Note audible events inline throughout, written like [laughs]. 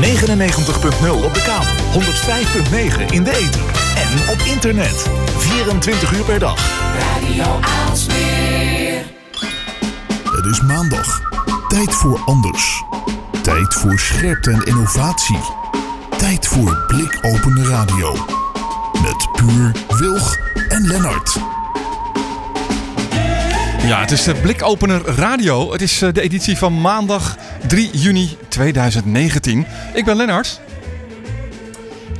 99.0 op de kabel, 105.9 in de ether en op internet. 24 uur per dag. Radio Aalsmeer. Het is maandag. Tijd voor anders. Tijd voor scherpte en innovatie. Tijd voor blikopende radio. Met Puur, Wilg en Lennart. Ja, het is de blikopener radio. Het is eh, de editie van maandag 3 juni 2019. Ik ben Lennart.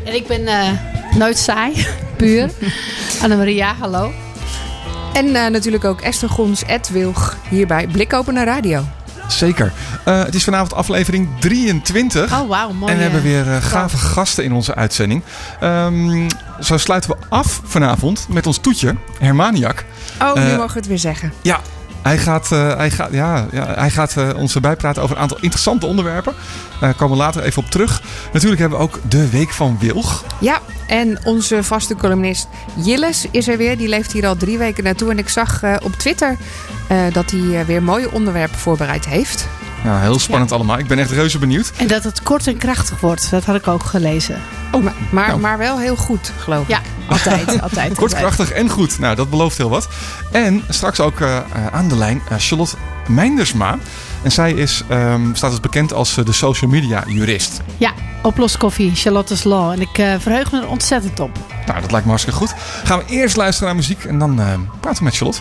En ik ben eh, nooit saai, [laughs] puur. Annemaria, hallo. En eh, natuurlijk ook Esther Gons, Ed Wilg, hier bij Blikopener Radio. Zeker. Eh, het is vanavond aflevering 23. Oh, wauw, mooi. En we hebben weer gave gasten in onze uitzending. Ehm, zo sluiten we af vanavond met ons toetje, Hermaniak. Oh, nu mogen we het weer zeggen. Ja, hij gaat, eh, hij gaat, ja, ja, hij gaat eh, ons bijpraten over een aantal interessante onderwerpen. Daar komen we later even op terug. Natuurlijk hebben we ook de Week van Wilg. Ja, en onze vaste columnist Jilles is er weer. Die leeft hier al drie weken naartoe. En ik zag eh, op Twitter eh, dat hij eh, weer mooie onderwerpen voorbereid heeft. Ja, heel spannend allemaal. Ik ben echt reuze benieuwd. En dat het kort en krachtig wordt, dat had ik ook gelezen. Oh, Maar, maar, nou. maar wel heel goed, geloof ik. Ja, [laughs] altijd, [laughs] altijd. Kort, krachtig en goed. Nou, dat belooft heel wat. En straks ook eh, eh, aan de lijn eh, Charlotte Meindersma. En zij is, ehm, staat als bekend als de social media jurist. Ja, oploskoffie, Charlotte's Law. En ik eh, verheug me er ontzettend op. Nou, dat lijkt me hartstikke goed. Gaan we eerst luisteren naar muziek en dan eh, praten we met Charlotte.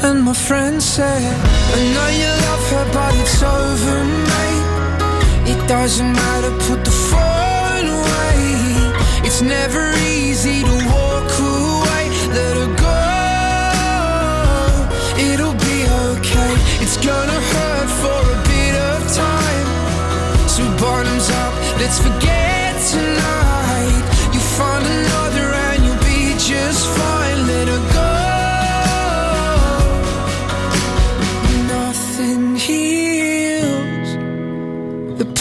And my friend said, I know you love her, but it's over, mate. It doesn't matter, put the phone away. It's never easy to walk away. Let her go, it'll be okay. It's gonna hurt for a bit of time. So bottoms up, let's forget tonight. You find another and you'll be just fine. Let her go.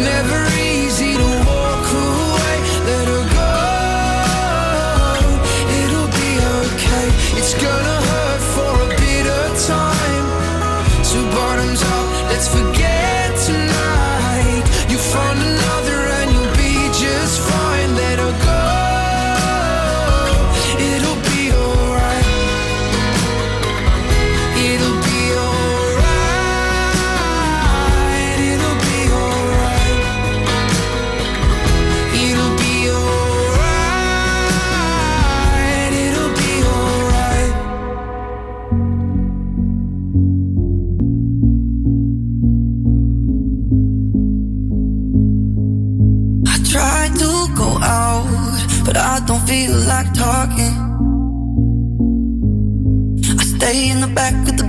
never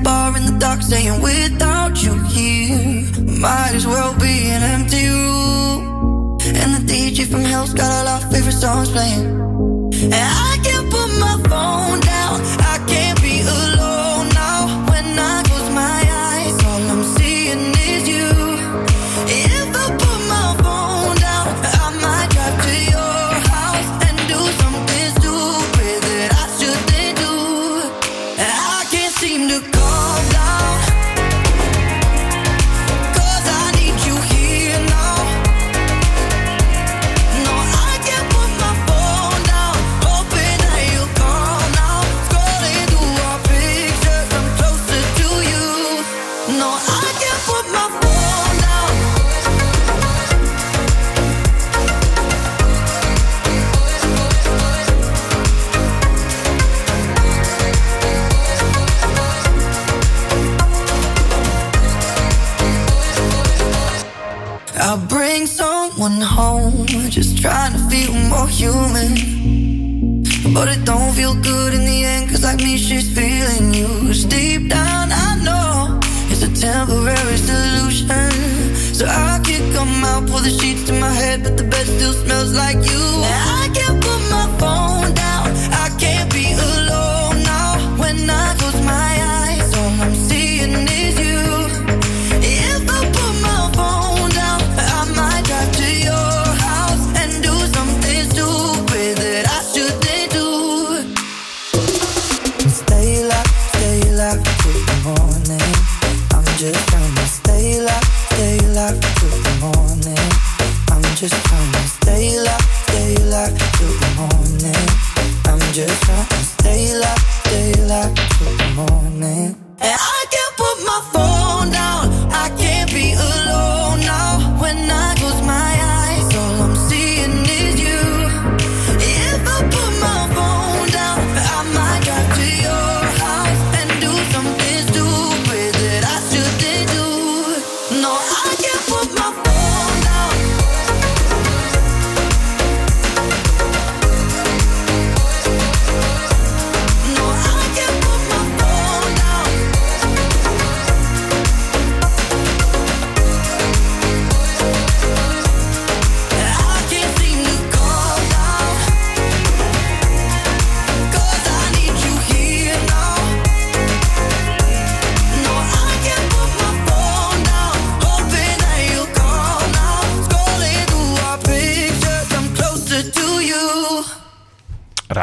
bar in the dark, saying without you here, might as well be an empty room. And the DJ from Hell's got all our favorite songs playing. And I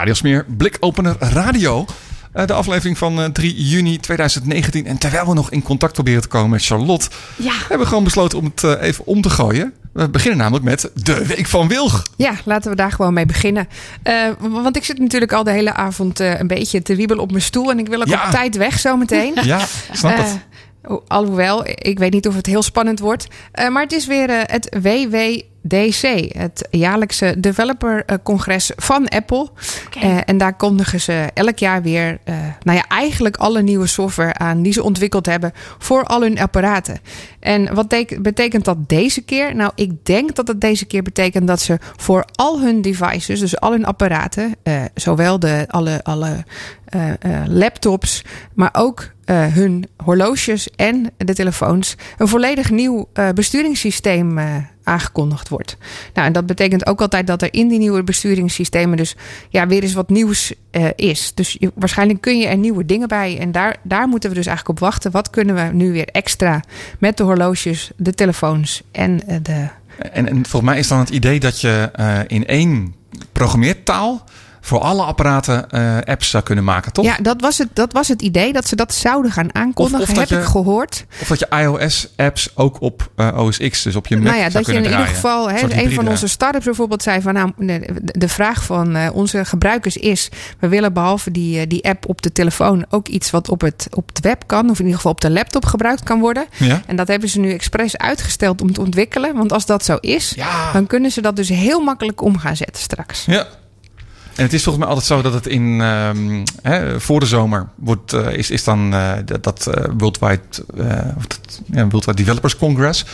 Radiosmeer, blikopener radio. Eh, de aflevering van eh, 3 juni 2019. En terwijl we nog in contact proberen te komen met Charlotte... Ja. hebben we gewoon besloten om het eh, even om te gooien. We beginnen namelijk met de Week van Wilg. Ja, laten we daar gewoon mee beginnen. Eh, want ik zit natuurlijk al de hele avond eh, een beetje te wiebelen op mijn stoel. En ik wil ook Ja. op tijd weg zometeen. Ja, snap Eh, het. alhoewel, ik weet niet of het heel spannend wordt. Eh, maar het is weer eh, het WWDC, het jaarlijkse developer-congres van Apple. Eh, en daar kondigen ze elk jaar weer, eh, nou ja, eigenlijk alle nieuwe software aan die ze ontwikkeld hebben voor al hun apparaten. En wat tek- betekent dat deze keer? Nou, ik denk dat het deze keer betekent dat ze voor al hun devices, dus al hun apparaten, eh, zowel de, alle, alle eh, eh, laptops, maar ook eh, hun horloges en de telefoons, een volledig nieuw eh, besturingssysteem aangekondigd wordt. Nou, en dat betekent ook altijd dat er in die nieuwe besturingssystemen dus ja, weer eens wat nieuws is. Dus waarschijnlijk kun je er nieuwe dingen bij. En daar, daar moeten we dus eigenlijk op wachten. Wat kunnen we nu weer extra met de horloges, de telefoons en de En, en volgens mij is dan het idee dat je in één programmeertaal... voor alle apparaten eh, apps zou kunnen maken, toch? Ja, dat was, het, dat was het idee dat ze dat zouden gaan aankondigen, Of- heb je- ik gehoord. Of dat je iOS-apps ook op eh, OS X, dus op je Mac Nou ja, dat je in ieder geval, hè, een van onze startups bijvoorbeeld zei van nou, de, vraag van eh, onze gebruikers is: we willen behalve die, die app op de telefoon ook iets wat op het, op het web kan, of in ieder geval op de laptop gebruikt kan worden. Ja? En dat hebben ze nu expres uitgesteld om te ontwikkelen. Want als dat zo is, Ja. dan kunnen ze dat dus heel makkelijk om gaan zetten straks. Ja. En het is volgens mij altijd zo dat het in ehm, hè, voor de zomer wordt, eh, is, is dan eh, dat, eh, Worldwide, of dat, ja, Worldwide Developers Congress.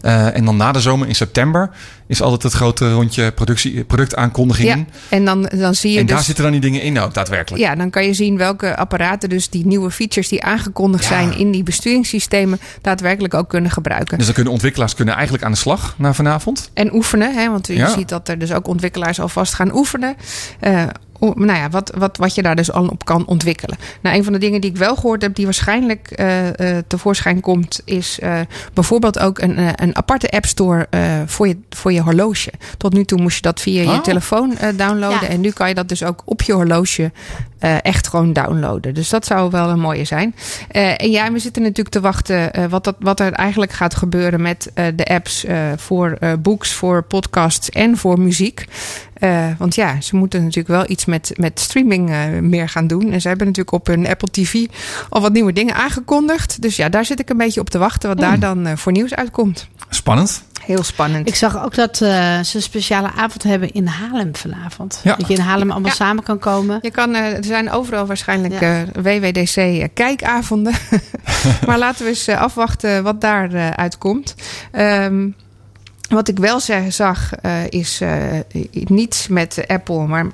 En dan na de zomer in september is altijd het grote rondje productie, productaankondigingen. Ja, en dan, dan zie je En dus... daar zitten dan die dingen in ook daadwerkelijk. Ja, dan kan je zien welke apparaten dus die nieuwe features die aangekondigd Ja. zijn in die besturingssystemen daadwerkelijk ook kunnen gebruiken. Dus dan kunnen ontwikkelaars kunnen eigenlijk aan de slag na vanavond. En oefenen, hè, want je Ja. ziet dat er dus ook ontwikkelaars alvast gaan oefenen. Eh, nou ja, wat, wat, wat je daar dus al op kan ontwikkelen. Nou, een van de dingen die ik wel gehoord heb, die waarschijnlijk eh, eh, tevoorschijn komt, is eh, bijvoorbeeld ook een, een aparte app store eh, voor, je, voor je horloge. Tot nu toe moest je dat via je Oh. telefoon eh, downloaden. Ja. En nu kan je dat dus ook op je horloge eh, echt gewoon downloaden. Dus dat zou wel een mooie zijn. Eh, en ja, we zitten natuurlijk te wachten eh, wat, dat, wat er eigenlijk gaat gebeuren met de apps voor books, voor podcasts en voor muziek. Want ja, ze moeten natuurlijk wel iets met, met streaming meer gaan doen. En ze hebben natuurlijk op hun Apple TV al wat nieuwe dingen aangekondigd. Dus ja, daar zit ik een beetje op te wachten wat daar dan eh, voor nieuws uitkomt. Spannend. Heel spannend. Ik zag ook dat eh, ze een speciale avond hebben in Haarlem vanavond. Ja. Dat je in Haarlem allemaal Ja. samen kan komen. Je kan, eh, er zijn overal waarschijnlijk Ja. eh, WWDC kijkavonden. [laughs] maar laten we eens afwachten wat daar eh, uitkomt. Wat ik wel zeg, zag eh, is eh, niets met Apple, maar,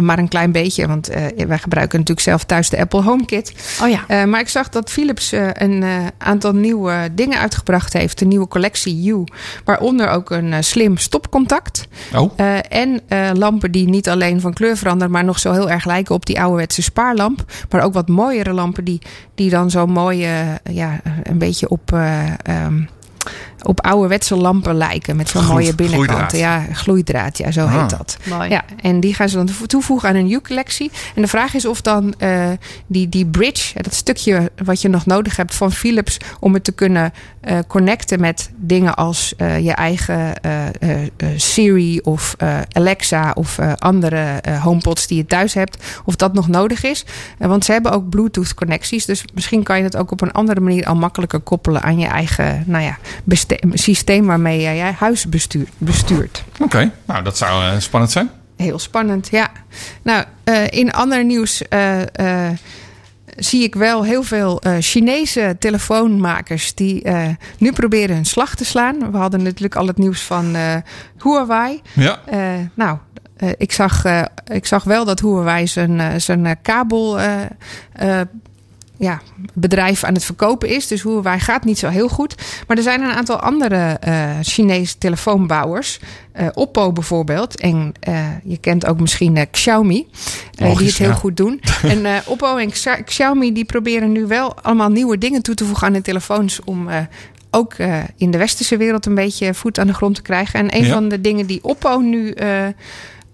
maar, een klein beetje. Want eh, wij gebruiken natuurlijk zelf thuis de Apple HomeKit. Oh ja. Eh, maar ik zag dat Philips een eh, aantal nieuwe dingen uitgebracht heeft. Een nieuwe collectie U. Waaronder ook een slim stopcontact. Oh, Eh, en eh, lampen die niet alleen van kleur veranderen, maar nog zo heel erg lijken op die ouderwetse spaarlamp. Maar ook wat mooiere lampen die, die dan zo mooi, eh, ja, een beetje op, eh, ehm, op ouderwetse lampen lijken. Met zo'n mooie binnenkanten. gloeidraad. Ja, gloeidraad, ja, zo Ah. heet dat. Mooi. Ja, en die gaan ze dan toevoegen aan een U-collectie. En de vraag is of dan eh, die, die bridge, dat stukje wat je nog nodig hebt van Philips, om het te kunnen eh, connecten met dingen als eh, je eigen eh, eh, eh, Siri of eh, Alexa of eh, andere eh, HomePods die je thuis hebt, of dat nog nodig is. Eh, want ze hebben ook Bluetooth-connecties, dus misschien kan je het ook op een andere manier al makkelijker koppelen aan je eigen nou ja, systeem waarmee jij huis bestuur, bestuurt. oké. Nou, dat zou eh, spannend zijn. Heel spannend, ja. Nou, eh, in ander nieuws eh, zie ik wel heel veel Chinese telefoonmakers die nu proberen hun slag te slaan. We hadden natuurlijk al het nieuws van Huawei. Ja. Nou, ik, zag, ik zag wel dat Huawei zijn, zijn kabel. Ja, bedrijf aan het verkopen is. Dus Huawei gaat niet zo heel goed. Maar er zijn een aantal andere eh Chinese telefoonbouwers. Eh, Oppo bijvoorbeeld. En eh, je kent ook misschien Xiaomi. Logisch, die het heel ja. goed doen. [laughs] en Oppo en Xia- Xiaomi die proberen nu wel allemaal nieuwe dingen toe te voegen aan de telefoons. Om ook in de westerse wereld een beetje voet aan de grond te krijgen. En een Ja. van de dingen die Oppo nu...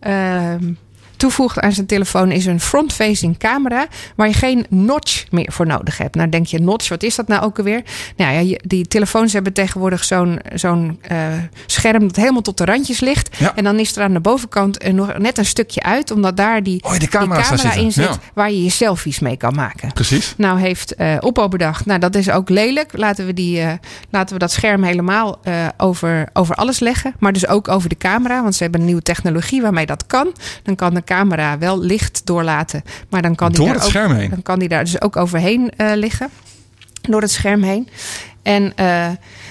ehm, toevoegt aan zijn telefoon is een front-facing camera waar je geen notch meer voor nodig hebt. Nou denk je, notch, wat is dat nou ook alweer? Nou ja, die telefoons hebben tegenwoordig zo'n zo'n eh, scherm dat helemaal tot de randjes ligt. Ja. En dan is er aan de bovenkant nog net een stukje uit, omdat daar die, Oh, die die camera's daar camera in zit Ja. waar je je selfies mee kan maken. Precies. Nou heeft eh, Oppo bedacht, nou dat is ook lelijk. Laten we, die, eh, laten we dat scherm helemaal over, over alles leggen. Maar dus ook over de camera. Want ze hebben een nieuwe technologie waarmee dat kan. Dan kan de camera wel licht doorlaten. Maar dan kan die Door daar het ook, scherm heen. Dan kan die daar dus ook overheen eh, liggen. Door het scherm heen. En eh,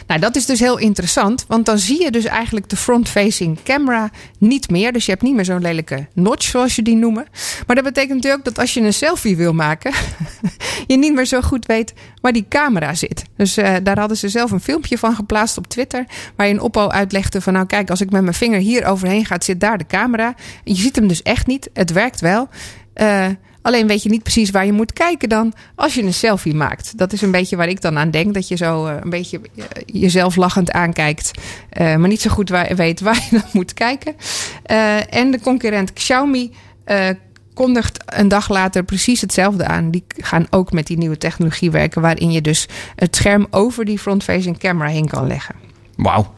nou, dat is dus heel interessant. Want dan zie je dus eigenlijk de front-facing camera niet meer. Dus je hebt niet meer zo'n lelijke notch, zoals je die noemen. Maar dat betekent natuurlijk ook dat als je een selfie wil maken... [laughs] je niet meer zo goed weet waar die camera zit. Dus eh, daar hadden ze zelf een filmpje van geplaatst op Twitter. Waarin Oppo uitlegde van nou kijk, als ik met mijn vinger hier overheen ga, zit daar de camera. Je ziet hem dus echt niet. Het werkt wel. Eh, alleen weet je niet precies waar je moet kijken dan als je een selfie maakt. Dat is een beetje waar ik dan aan denk. Dat je zo eh, een beetje eh, jezelf lachend aankijkt. eh, maar niet zo goed weet waar je [laughs] dan moet kijken. En de concurrent Xiaomi kondigt een dag later precies hetzelfde aan. Die gaan ook met die nieuwe technologie werken... waarin je dus het scherm over die front-facing camera heen kan leggen. Wauw.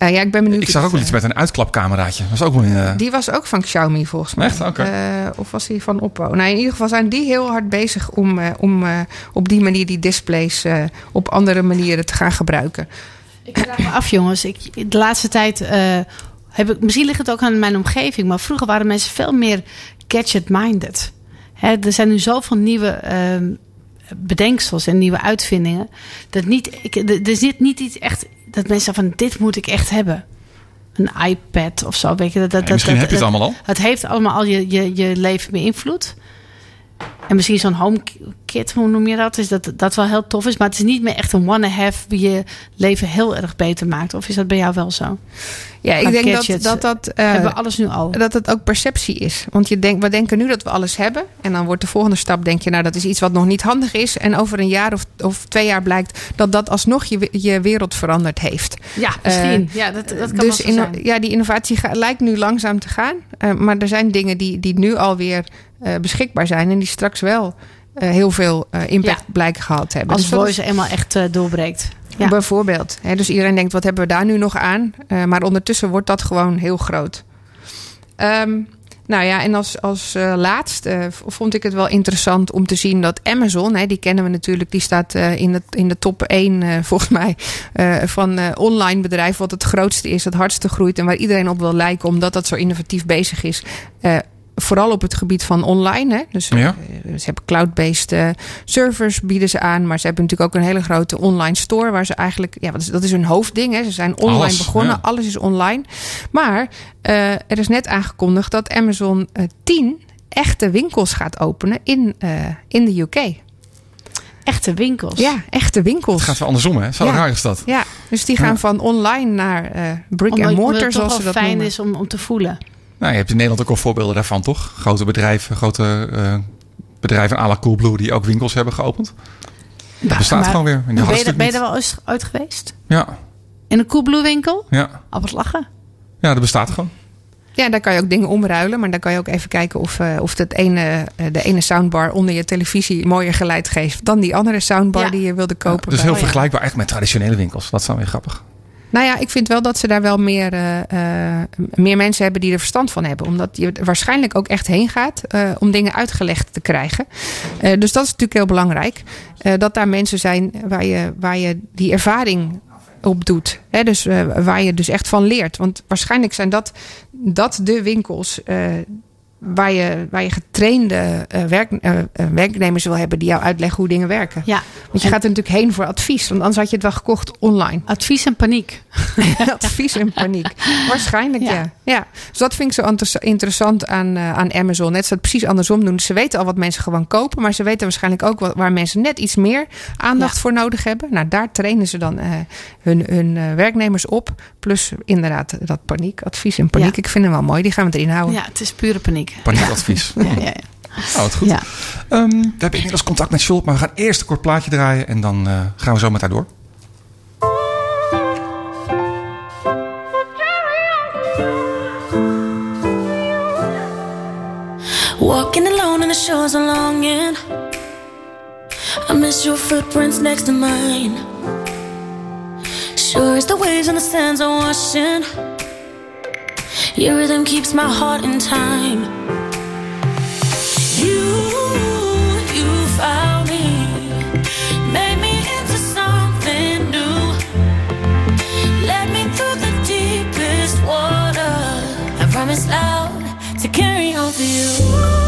Eh, ja, ik ben benieuwd. Ik zag ook wel iets eh, met een uitklapcameraatje. Dat was ook wel een... eh, Die was ook van Xiaomi volgens mij. Echt? Oké. Eh, of was die van Oppo? Nou, in ieder geval zijn die heel hard bezig om, eh, om eh, op die manier die displays eh, op andere manieren te gaan gebruiken. Ik vraag me af, jongens. Ik, de laatste tijd eh, heb ik. Misschien ligt het ook aan mijn omgeving. Maar vroeger waren mensen veel meer gadget-minded. Hè, er zijn nu zoveel nieuwe ehm, bedenksels en nieuwe uitvindingen. Dat niet, ik, er zit niet iets echt dat mensen van dit moet ik echt hebben. Een iPad of zo. Weet je, dat, dat, misschien dat- heb je het allemaal al. Het heeft allemaal al je, je, je leven beïnvloed. En misschien zo'n HomeKit, hoe noem je dat? Is dat dat wel heel tof is. Maar het is niet meer echt een wanna-have die je leven heel erg beter maakt. Of is dat bij jou wel zo? Ja, ik denk dat gadgets, dat, dat, eh, hebben we alles nu al? dat het ook perceptie is. Want je denkt, we denken nu dat we alles hebben. En dan wordt de volgende stap, denk je, nou dat is iets wat nog niet handig is. En over een jaar of, of twee jaar blijkt dat dat alsnog je, je wereld veranderd heeft. Ja, misschien. ja, dat, dat kan wel dus zijn. ja, die innovatie ga- lijkt nu langzaam te gaan. Eh, maar er zijn dingen die, die nu alweer eh beschikbaar zijn. En die straks wel eh, heel veel eh, impact Ja. blijken gehad hebben. Als Dus voice eenmaal echt doorbreekt. Ja. Bijvoorbeeld. Hè, dus iedereen denkt, wat hebben we daar nu nog aan? Maar ondertussen wordt dat gewoon heel groot. Ehm, nou ja, en als, als laatst eh, v- vond ik het wel interessant om te zien dat Amazon, hè, die kennen we natuurlijk, die staat in, de, in de top 1 eh, [laughs] volgens mij van online bedrijven, wat het grootste is, het hardste groeit en waar iedereen op wil lijken, omdat dat zo innovatief bezig is. Vooral op het gebied van online. Hè? Dus Ja. eh, ze hebben cloud-based eh, servers bieden ze aan. Maar ze hebben natuurlijk ook een hele grote online store. Waar ze eigenlijk, ja, dat is, dat is hun hoofdding. Hè? Ze zijn online Alles, begonnen. ja. Alles is online. Maar eh, er is net aangekondigd dat Amazon eh 10 echte winkels gaat openen in, eh, in de UK. Echte winkels. Ja, echte winkels. Het gaat wel andersom, hè? Zo Ja. raar is dat. Ja, dus die gaan Ja. van online naar eh brick Omdat, and mortar, het zoals ze wel dat fijn noemen. is om, om te voelen. Nou, je hebt in Nederland ook al voorbeelden daarvan, toch? Grote bedrijven, grote eh, bedrijven à la Coolblue die ook winkels hebben geopend. Dat bestaat maar- gewoon weer. En Ben je, er- ben je er wel eens uit geweest? Ja, In een Coolblue winkel? ja. Al wat lachen. ja, dat bestaat gewoon. Ja, daar kan je ook dingen omruilen. Maar dan kan je ook even kijken of, eh, of het ene, eh, de ene soundbar onder je televisie mooier geluid geeft dan die andere soundbar Ja. die je wilde kopen. dus bij- heel Oh, ja. vergelijkbaar eigenlijk met traditionele winkels. Dat is dan weer grappig. Nou ja, ik vind wel dat ze daar wel meer, eh, eh, meer mensen hebben die er verstand van hebben. Omdat je waarschijnlijk ook echt heen gaat eh, om dingen uitgelegd te krijgen. Dus dat is natuurlijk heel belangrijk. Dat daar mensen zijn waar je, waar je die ervaring op doet. Hè, dus waar je dus echt van leert. Want waarschijnlijk zijn dat, dat de winkels waar, je, waar je getrainde eh, werk, eh, eh, werknemers wil hebben die jou uitleggen hoe dingen werken. Ja. Want je gaat er natuurlijk heen voor advies. Want anders had je het wel gekocht online. Advies en paniek. [laughs] Advies en paniek. Waarschijnlijk, ja. Ja. ja. Dus dat vind ik zo inter- interessant aan, aan Amazon. Net ze het precies andersom doen. Ze weten al wat mensen gewoon kopen. Maar ze weten waarschijnlijk ook wat, waar mensen net iets meer aandacht Ja. voor nodig hebben. Nou, daar trainen ze dan hun, hun werknemers op. Plus inderdaad dat paniek. Advies en paniek. Ja. Ik vind hem wel mooi. Die gaan we erin houden. Ja, het is pure paniek. Paniekadvies. [laughs] Ja, ja, ja. Oh, goed. Ja. Ehm, we hebben inmiddels contact met Schulp, maar we gaan eerst een kort plaatje draaien en dan eh, gaan we zo met haar door. Walking alone on the shores longing. I miss your footprints next to mine. Sure as the waves and the sands are washing. Your rhythm keeps my heart in time. You, you found me, made me into something new. Led me through the deepest water. I promise loud to carry on for you.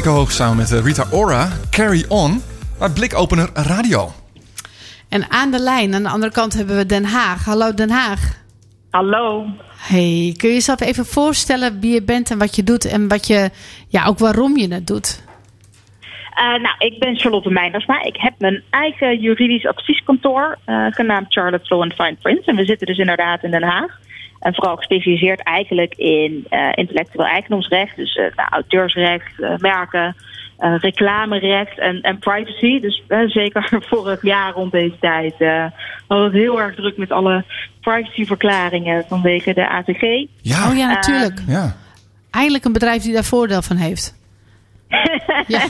Kijkenhoog samen met eh, Rita Ora. Carry On. Bij Blikopener Radio. En aan de lijn, aan de andere kant hebben we Den Haag. Hallo Den Haag. Hallo. Hey, kun je jezelf even voorstellen wie je bent en wat je doet en wat je, ja, ook waarom je het doet? Uh, nou, ik ben Charlotte Meinersma. Ik heb mijn eigen juridisch advieskantoor, uh, genaamd Charlotte Law and Fine Prints. En we zitten dus inderdaad in Den Haag. En vooral gespecialiseerd eigenlijk in uh, intellectueel eigendomsrecht. Dus nou, auteursrecht, merken, reclamerecht en, en privacy. Dus [laughs] zeker vorig jaar rond deze tijd hadden we het heel erg druk met alle privacyverklaringen vanwege de ATG. Ja. Oh ja, natuurlijk. Ja. Eindelijk een bedrijf die daar voordeel van heeft. [laughs] ja.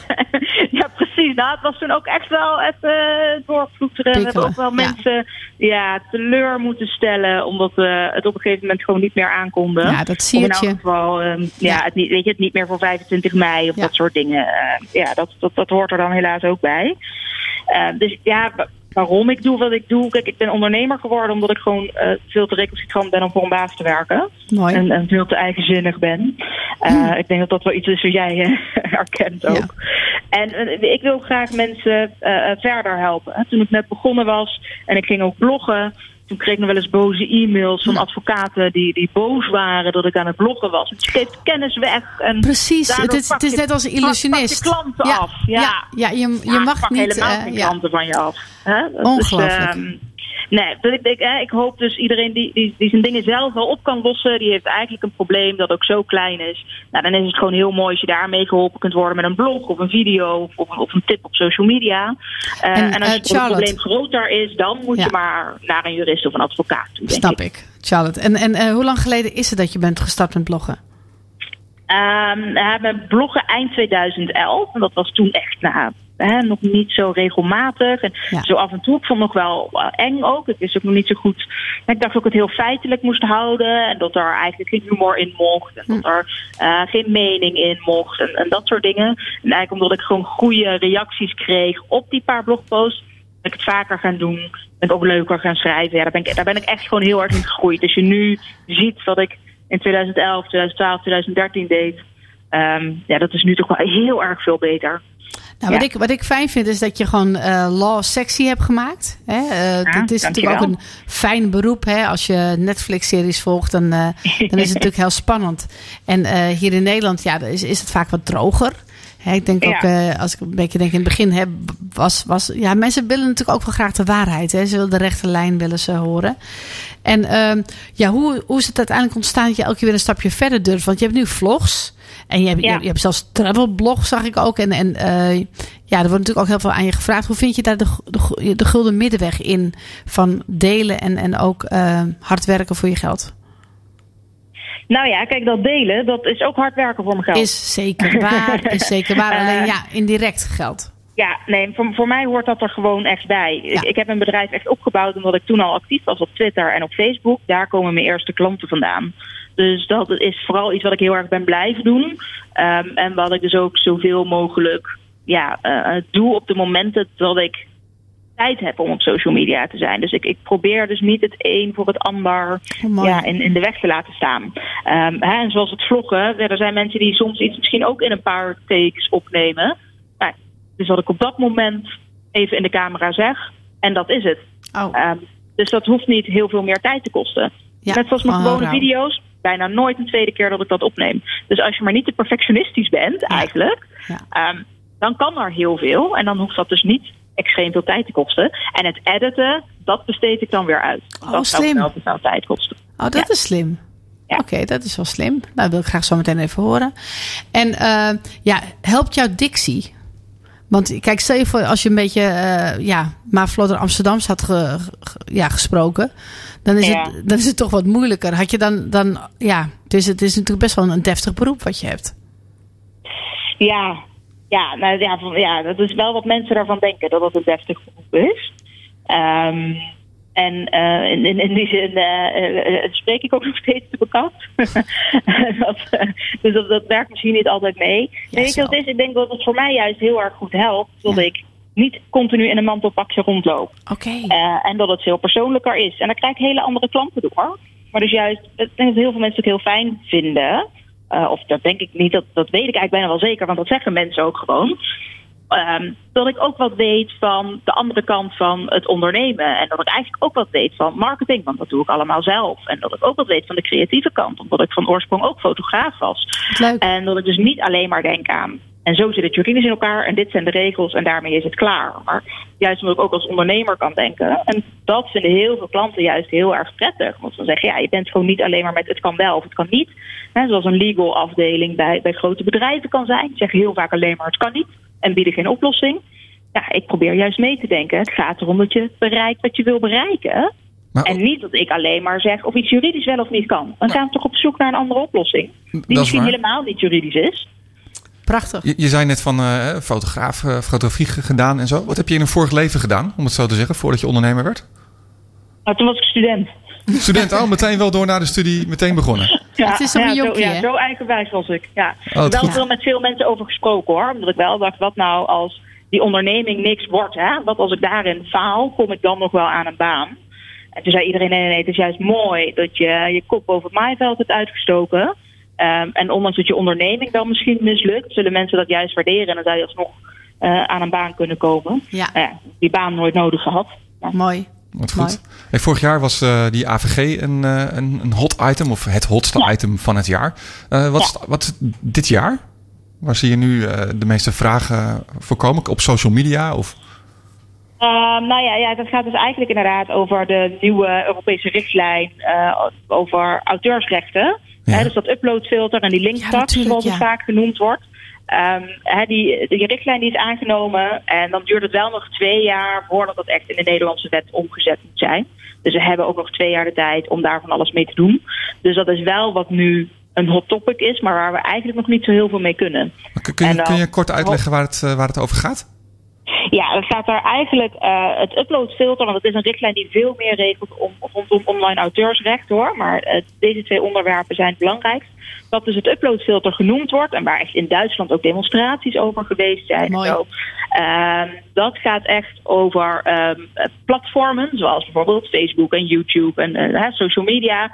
Precies. Nou, het was toen ook echt wel even doorvloeteren. We hebben ook wel mensen ja. teleur moeten stellen, omdat we het op een gegeven moment gewoon niet meer aankonden. Ja, dat zie je. In elk geval, um, ja, ja. Het, niet, weet je, het niet meer voor 25 mei of dat soort dingen. Uh, ja, dat, dat, dat hoort er dan helaas ook bij. Uh, dus ja, waarom ik doe wat ik doe. Kijk, ik ben ondernemer geworden omdat ik gewoon uh, veel te recalcitrant ben om voor een baas te werken. Mooi. En, en veel te eigenzinnig ben. Uh, hmm. Ik denk dat dat wel iets is wat jij uh, [laughs] herkent ook. Ja. En ik wil graag mensen verder helpen. Toen ik net begonnen was en ik ging ook bloggen. Toen kreeg ik nog wel eens boze e-mails van advocaten die, die boos waren dat ik aan het bloggen was. Je geeft kennis weg. En Precies, het is, het is net als illusionist. Pak je klanten ja, af. Ja, ja, ja je, mag niet. helemaal uh, geen klanten van je af. Hè? Ongelooflijk. Dus, um, nee, dus ik, ik, ik, hoop dus iedereen die, die, die zijn dingen zelf wel op kan lossen, die heeft eigenlijk een probleem dat ook zo klein is. Nou, dan is het gewoon heel mooi als je daarmee geholpen kunt worden met een blog of een video of, of een tip op social media. Uh, en, en, als uh, het probleem groter is, dan moet ja. je maar naar een jurist of een advocaat toe. Snap ik. ik, Charlotte. En, en uh, hoe lang geleden is het dat je bent gestart met bloggen? Um, we hebben bloggen eind 2011. En dat was toen echt nou, hè, nog niet zo regelmatig. En ja. zo af en toe. Ik vond het nog wel uh, eng ook. Ik wist ook nog niet zo goed. Ik dacht ook het heel feitelijk moest houden. En dat er eigenlijk geen humor in mocht. En dat er uh, geen mening in mocht. En, en dat soort dingen. En eigenlijk omdat ik gewoon goede reacties kreeg op die paar blogposts. Ben ik het vaker gaan doen. Ben ik ook leuker gaan schrijven. Ja, daar, ben ik, daar ben ik echt gewoon heel erg in gegroeid. Als je nu ziet wat ik in 2011, 2012, 2013 deed. Um, ja, dat is nu toch wel heel erg veel beter. Nou, wat, ja. ik, wat ik fijn vind is dat je gewoon uh, law sexy hebt gemaakt. Hè? Uh, ja, het is natuurlijk ook een fijn beroep. Hè? Als je Netflix-series volgt, dan, uh, dan is het [laughs] natuurlijk heel spannend. En hier in Nederland ja, is, is het vaak wat droger. Hè, ik denk ook, als ik een beetje denk in het begin heb, was, was. Ja, mensen willen natuurlijk ook wel graag de waarheid. Hè? Ze willen de rechte lijn willen ze horen. En uh, ja, hoe, hoe is het uiteindelijk ontstaan dat je elke keer weer een stapje verder durft? Want je hebt nu vlogs. En je hebt, ja. je, je hebt zelfs travelblog, zag ik ook. En, en uh, ja, er wordt natuurlijk ook heel veel aan je gevraagd. Hoe vind je daar de, de, de gulden middenweg in? Van delen en, en ook uh, hard werken voor je geld? Nou ja, kijk, dat delen, dat is ook hard werken voor mijn geld. Is zeker waar, [laughs] is zeker waar. Alleen ja, indirect geld. Ja, nee, voor, voor mij hoort dat er gewoon echt bij. Ja. Ik, ik heb mijn bedrijf echt opgebouwd omdat ik toen al actief was op Twitter en op Facebook. Daar komen mijn eerste klanten vandaan. Dus dat is vooral iets wat ik heel erg ben blijven doen. Um, en wat ik dus ook zoveel mogelijk ja, uh, doe op de momenten dat ik tijd heb om op social media te zijn. Dus ik, ik probeer dus niet het een voor het ander oh, ja, in, in de weg te laten staan. Um, hè, en zoals het vloggen, er zijn mensen die soms iets misschien ook in een paar takes opnemen. Nou, dus wat ik op dat moment even in de camera zeg. En dat is het. Oh. Um, dus dat hoeft niet heel veel meer tijd te kosten. Ja, Net zoals mijn oh, gewone video's. Bijna nooit een tweede keer dat ik dat opneem. Dus als je maar niet te perfectionistisch bent, eigenlijk. Ja. Um, dan kan er heel veel. En dan hoeft dat dus niet extreem veel tijd te kosten. En het editen, dat besteed ik dan weer uit. Oh, dat slim. zou wel veel tijd kosten. Oh, dat ja. is slim. Ja. Oké, okay, dat is wel slim. Nou, dat wil ik graag zo meteen even horen. En uh, ja, helpt jouw dictie? Want kijk, stel je voor als je een beetje, uh, ja, maar Vlotter Amsterdams had ge, ge, ja, gesproken, dan is, Ja. het, dan is het toch wat moeilijker. Had je dan, dan ja, dus het is natuurlijk best wel een deftig beroep wat je hebt. Ja, ja, nou, ja, van- ja, dat is wel wat mensen daarvan denken, dat het een deftig beroep is. Ehm, en eh, in, in, die zin eh, eh, spreek ik ook [laughs] nog steeds te bekant. [laughs] dat, dus dat, dat werkt misschien niet altijd mee. Weet je zo. wat is? Ik denk dat het voor mij juist heel erg goed helpt dat Ja. ik niet continu in een mantelpakje rondloop. Oké. En dat het veel persoonlijker is. En daar krijg ik hele andere klanten door. Maar dus juist, ik denk dat heel veel mensen het ook heel fijn vinden. of dat denk ik niet, dat, dat weet ik eigenlijk bijna wel zeker, want dat zeggen mensen ook gewoon. Ehm, dat ik ook wat weet van de andere kant van het ondernemen. En dat ik eigenlijk ook wat weet van marketing, want dat doe ik allemaal zelf. En dat ik ook wat weet van de creatieve kant, omdat ik van oorsprong ook fotograaf was. Leuk. En dat ik dus niet alleen maar denk aan. En zo zit het juridisch in elkaar en dit zijn de regels en daarmee is het klaar. Maar juist omdat ik ook als ondernemer kan denken. En dat vinden heel veel klanten juist heel erg prettig. Want ze zeggen, ja, je bent gewoon niet alleen maar met het kan wel of het kan niet. Zoals een legal afdeling bij, bij grote bedrijven kan zijn. Die zeggen heel vaak alleen maar het kan niet en bieden geen oplossing. Ja, ik probeer juist mee te denken. Het gaat erom dat je bereikt wat je wil bereiken. Maar- en niet dat ik alleen maar zeg of iets juridisch wel of niet kan. Dan gaan we toch op zoek naar een andere oplossing. Die misschien waar. helemaal niet juridisch is. Prachtig. Je, je zei net van eh, fotograaf, eh, fotografie ge- gedaan en zo. Wat heb je in een vorig leven gedaan, om het zo te zeggen, voordat je ondernemer werd? Nou, toen was ik student. Student, oh, meteen wel door naar de studie, meteen begonnen. Ja, Het is ja, een zo, ja, zo eigenwijs was ik. Ja. Oh, wel goed. veel met veel mensen over gesproken hoor. Omdat ik wel dacht, wat nou als die onderneming niks wordt? Hè? Wat als ik daarin faal, kom ik dan nog wel aan een baan? En toen zei iedereen, nee, nee, nee, het is juist mooi dat je je kop boven het maaiveld hebt uitgestoken. Ehm, en ondanks dat je onderneming dan misschien mislukt, zullen mensen dat juist waarderen. En dan zou je alsnog eh, aan een baan kunnen komen. Ja. Ja, die baan nooit nodig gehad. Maar Mooi. Wat goed. Hey, vorig jaar was eh, die AVG een, eh, een, een hot item, of het hotste Ja. item van het jaar. Eh, wat, wat is dit jaar? Waar zie je nu eh, de meeste vragen voorkomen? Op social media? Of? Ehm, nou ja, ja, dat gaat dus eigenlijk inderdaad over de nieuwe Europese richtlijn eh, over auteursrechten. Ja. Hè, dus dat uploadfilter en die linktax, zoals het vaak genoemd wordt. Hè, die, die richtlijn die is aangenomen en dan duurt het wel nog twee jaar voordat dat echt in de Nederlandse wet omgezet moet zijn. Dus we hebben ook nog twee jaar de tijd om daar van alles mee te doen. Dus dat is wel wat nu een hot topic is, maar waar we eigenlijk nog niet zo heel veel mee kunnen. Kun, je, dan- kun je kort uitleggen waar het, eh, waar het over gaat? Ja, het gaat daar eigenlijk eh, het uploadfilter, want het is een richtlijn die veel meer regelt om, rondom online auteursrecht hoor. Maar eh, deze twee onderwerpen zijn het belangrijkst. Dat dus het uploadfilter genoemd wordt en waar echt in Duitsland ook demonstraties over geweest zijn. Mooi. Zo. Ehm, dat gaat echt over ehm, eh, platformen zoals bijvoorbeeld Facebook en YouTube en eh, social media.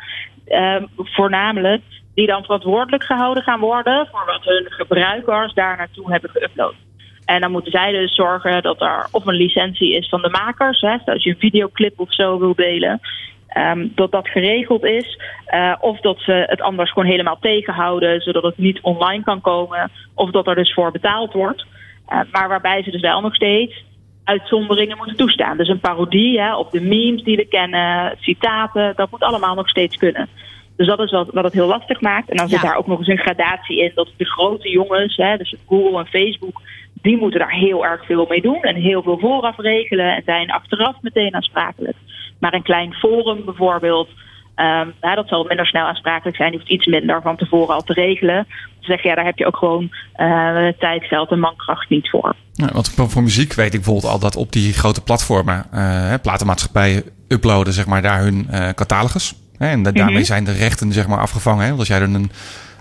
ehm, voornamelijk die dan verantwoordelijk gehouden gaan worden voor wat hun gebruikers daar naartoe hebben geüpload. En dan moeten zij dus zorgen dat er of een licentie is van de makers, hè, als je een videoclip of zo wil delen, ehm, dat dat geregeld is. eh, of dat ze het anders gewoon helemaal tegenhouden, zodat het niet online kan komen, of dat er dus voor betaald wordt. Eh, maar waarbij ze dus wel nog steeds uitzonderingen moeten toestaan. Dus een parodie hè, op de memes die we kennen, citaten, dat moet allemaal nog steeds kunnen. Dus dat is wat, wat het heel lastig maakt. En dan zit Ja. daar ook nog eens een gradatie in dat de grote jongens, hè, dus Google en Facebook, die moeten daar heel erg veel mee doen en heel veel vooraf regelen en zijn achteraf meteen aansprakelijk. Maar een klein forum bijvoorbeeld, ehm, ja, dat zal minder snel aansprakelijk zijn, die hoeft iets minder van tevoren al te regelen. Te zeggen, ja, daar heb je ook gewoon eh, tijd, geld en mankracht niet voor. Ja, want voor, muziek weet ik bijvoorbeeld al dat op die grote platformen, hè, platenmaatschappijen uploaden zeg maar, daar hun eh, catalogus. Hè, en da- daarmee zijn de rechten zeg maar, afgevangen. Hè? Want als jij dan een,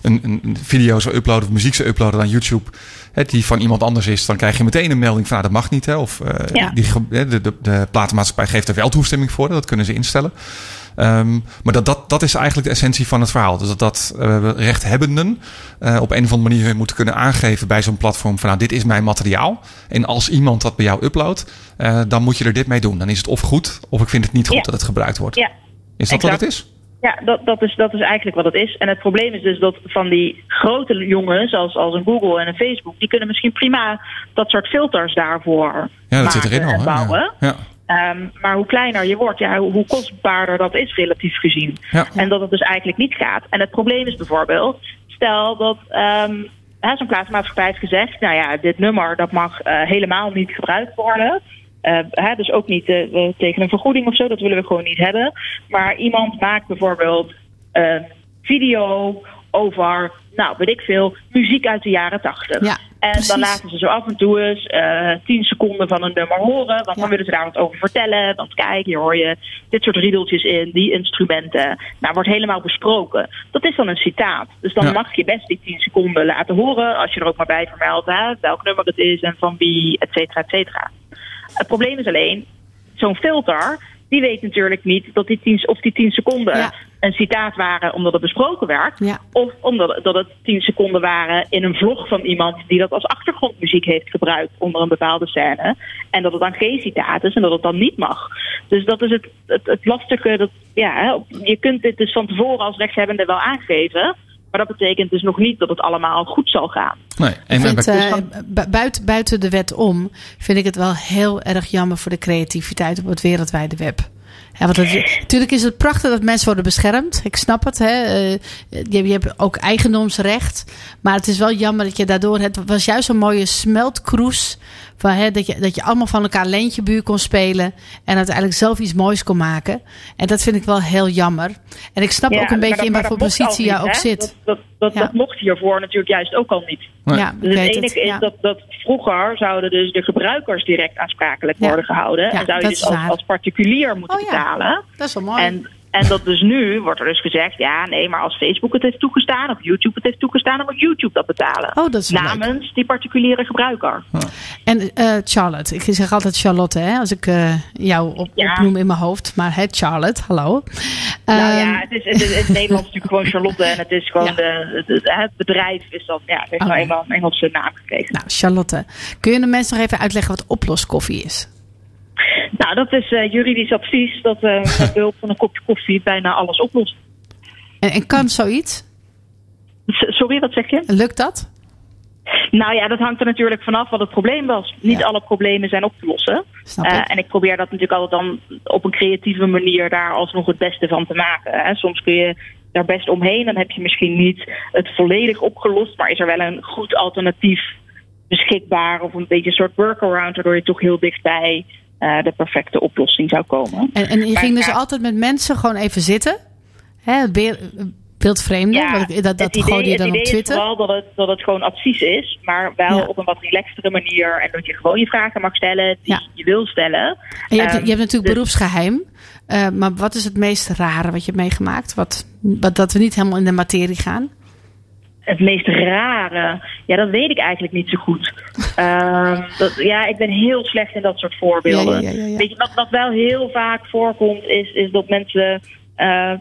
een, een video zou uploaden of muziek zou uploaden aan YouTube, hè, die van iemand anders is, dan krijg je meteen een melding van nou, dat mag niet. Hè? Of eh, Ja. die, de, de, de platenmaatschappij geeft er wel toestemming voor, dat kunnen ze instellen. Ehm, maar dat, dat, dat is eigenlijk de essentie van het verhaal. Dus dat, dat eh, rechthebbenden eh, op een of andere manier moeten kunnen aangeven bij zo'n platform van nou, dit is mijn materiaal. En als iemand dat bij jou uploadt, dan moet je er dit mee doen. Dan is het of goed, of ik vind het niet goed Ja. dat het gebruikt wordt. Ja, Is dat wat het is? Ja, dat, dat, is, dat is eigenlijk wat het is. En het probleem is dus dat van die grote jongens, als, als een Google en een Facebook, die kunnen misschien prima dat soort filters daarvoor Ja, dat maken zit erin al. en bouwen. Ja. Ja. Ehm, maar hoe kleiner je wordt, ja, hoe, kostbaarder dat is relatief gezien. Ja. En dat het dus eigenlijk niet gaat. En het probleem is bijvoorbeeld, stel dat hè, zo'n plaatsmaatschappij heeft gezegd, nou ja, dit nummer dat mag eh, helemaal niet gebruikt worden. Eh, hè, dus ook niet eh, eh, tegen een vergoeding of zo, dat willen we gewoon niet hebben. Maar iemand maakt bijvoorbeeld een video over, nou weet ik veel, muziek uit de jaren tachtig. Ja, en precies. dan laten ze zo af en toe eens eh, tien seconden van een nummer horen. Want Ja. dan willen ze daar wat over vertellen. Want kijk, hier hoor je dit soort riedeltjes in, die instrumenten. Nou, wordt helemaal besproken. Dat is dan een citaat. Dus dan Ja. mag je best die tien seconden laten horen. Als je er ook maar bij vermeldt hè, welk nummer het is en van wie, et cetera, et cetera. Het probleem is alleen, zo'n filter, die weet natuurlijk niet dat die tien, of die 10 seconden Ja. een citaat waren omdat het besproken werd. Ja. Of omdat dat het 10 seconden waren in een vlog van iemand die dat als achtergrondmuziek heeft gebruikt onder een bepaalde scène. En dat het dan geen citaat is en dat het dan niet mag. Dus dat is het, het, het lastige. Dat, ja, je kunt dit dus van tevoren als rechtshebbende wel aangeven. Maar dat betekent dus nog niet dat het allemaal goed zal gaan. Nee. En, vind, eh, bu- buiten, buiten de wet om vind ik het wel heel erg jammer voor de creativiteit op het wereldwijde web. Ja, want het, natuurlijk is het prachtig dat mensen worden beschermd. Ik snap het. Hè. Eh, je, je hebt ook eigendomsrecht. Maar het is wel jammer dat je daardoor... Het was juist een mooie smeltkroes. Van, hè, dat, je, dat je allemaal van elkaar leentjebuur kon spelen. En uiteindelijk zelf iets moois kon maken. En dat vind ik wel heel jammer. En ik snap Ja, ook een beetje dat- in maar wat voor dat mocht al positie je ook hè? zit. Dat, dat, dat, Ja. dat mocht hiervoor natuurlijk juist ook al niet. Nee. Ja, Dus het enige is dat, dat vroeger zouden dus de gebruikers direct aansprakelijk worden gehouden. En zou je dus als, particulier moeten Oh betalen. Dat is wel mooi. En, en dat dus nu wordt er dus gezegd, ja nee, maar als Facebook het heeft toegestaan of YouTube het heeft toegestaan, dan moet YouTube dat betalen. Oh, dat is leuk. Namens die particuliere gebruiker. En eh, Charlotte, ik zeg altijd Charlotte, hè, als ik eh, jou op, Ja. opnoem in mijn hoofd. Maar het Charlotte, hallo. nou Ehm, ja, het is, het is, in het Nederlands natuurlijk gewoon Charlotte en het is gewoon Ja. de, het, bedrijf is dan, ja, het heeft Oh, nou eenmaal een Engelse naam gekregen. Nou, Charlotte, kun je de mensen nog even uitleggen wat oploskoffie is? Nou, dat is eh, juridisch advies dat eh, [laughs] met behulp van een kopje koffie bijna alles oplost. En, en kan zoiets? S- Sorry, wat zeg je? Lukt dat? Nou ja, dat hangt er natuurlijk vanaf wat het probleem was. Niet Ja. alle problemen zijn op te lossen. Snap Eh, ik. en ik probeer dat natuurlijk altijd dan op een creatieve manier daar alsnog het beste van te maken. Hè. Soms kun je daar best omheen. Dan heb je misschien niet het volledig opgelost, maar is er wel een goed alternatief beschikbaar of een beetje een soort workaround, waardoor je toch heel dichtbij eh, de perfecte oplossing zou komen. En, en je Maar ging dus ja, altijd met mensen gewoon even zitten. Hè, Ja, dat, dat het idee, gooide je dan het op idee Twitter. is vooral dat het, dat het gewoon advies is, maar wel Ja. op een wat relaxtere manier. En dat je gewoon je vragen mag stellen die je wil stellen. En je, hebt, Ehm, je hebt natuurlijk dus- beroepsgeheim. Eh, maar wat is het meest rare wat je hebt meegemaakt? Wat, wat, dat we niet helemaal in de materie gaan? Het meest rare, ja, dat weet ik eigenlijk niet zo goed. [laughs] Ehm, dat, ja, ik ben heel slecht in dat soort voorbeelden. Ja, ja, ja, ja. Weet je, wat, wat wel heel vaak voorkomt, is, is dat mensen eh,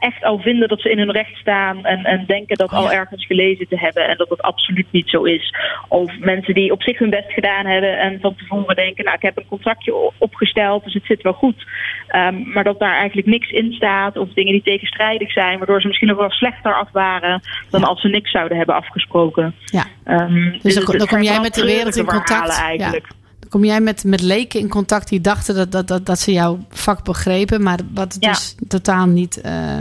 echt al vinden dat ze in hun recht staan en, en denken dat Oh, al ergens gelezen te hebben en dat dat absoluut niet zo is. Of mensen die op zich hun best gedaan hebben en van tevoren denken, nou ik heb een contractje opgesteld, dus het zit wel goed. Ehm, maar dat daar eigenlijk niks in staat of dingen die tegenstrijdig zijn, waardoor ze misschien nog wel slechter af waren dan Ja. als ze niks zouden hebben afgesproken. Ja. Ehm, Dus dan, het- dan kom jij met de wereld in contact. Eigenlijk. Ja. Kom jij met, met leken in contact die dachten dat, dat, dat, dat ze jouw vak begrepen, maar wat Ja. dus totaal niet. eh,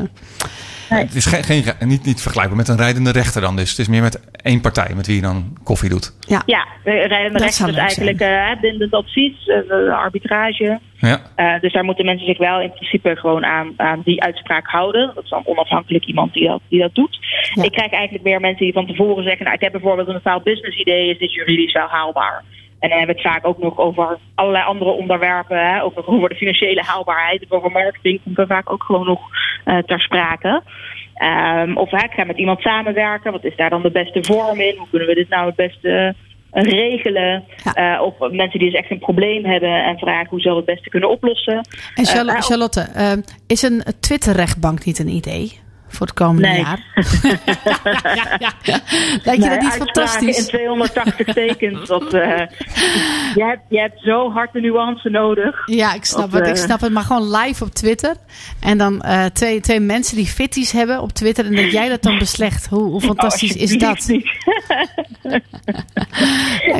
Het is geen, geen, niet, niet vergelijkbaar met een rijdende rechter dan. Dus het is meer met één partij met wie je dan koffie doet. ja. Ja, de rijdende Dat rechter is eigenlijk eh, bindend advies, de arbitrage. Ja. Eh, dus daar moeten mensen zich wel in principe gewoon aan, aan die uitspraak houden. Dat is dan onafhankelijk iemand die dat, die dat doet. Ja. Ik krijg eigenlijk meer mensen die van tevoren zeggen... nou, ik heb bijvoorbeeld een bepaald business idee, is dit juridisch wel haalbaar? En dan hebben we het vaak ook nog over allerlei andere onderwerpen. Hè? Ook nog over de financiële haalbaarheid. Of over marketing komt er vaak ook gewoon nog eh, ter sprake. Ehm, of hè, ik ga met iemand samenwerken. Wat is daar dan de beste vorm in? Hoe kunnen we dit nou het beste eh, regelen? Ja. Eh, of mensen die dus echt een probleem hebben en vragen hoe ze dat het beste kunnen oplossen. En Charlo- nou, Charlotte, eh, is een Twitter-rechtbank niet een idee voor het komende Nee. jaar? ja, ja, ja. Lijkt je dat niet fantastisch? in 280 [laughs] tekens. Dat, eh, je, hebt, je hebt zo hard de nuance nodig. Ja, ik snap Dat, het. Ik eh, snap het. Maar gewoon live op Twitter. En dan eh, twee, twee mensen die fitties hebben op Twitter. En dat jij dat dan beslecht. Hoe, hoe fantastisch Oh, is alsjeblieft dat? [laughs]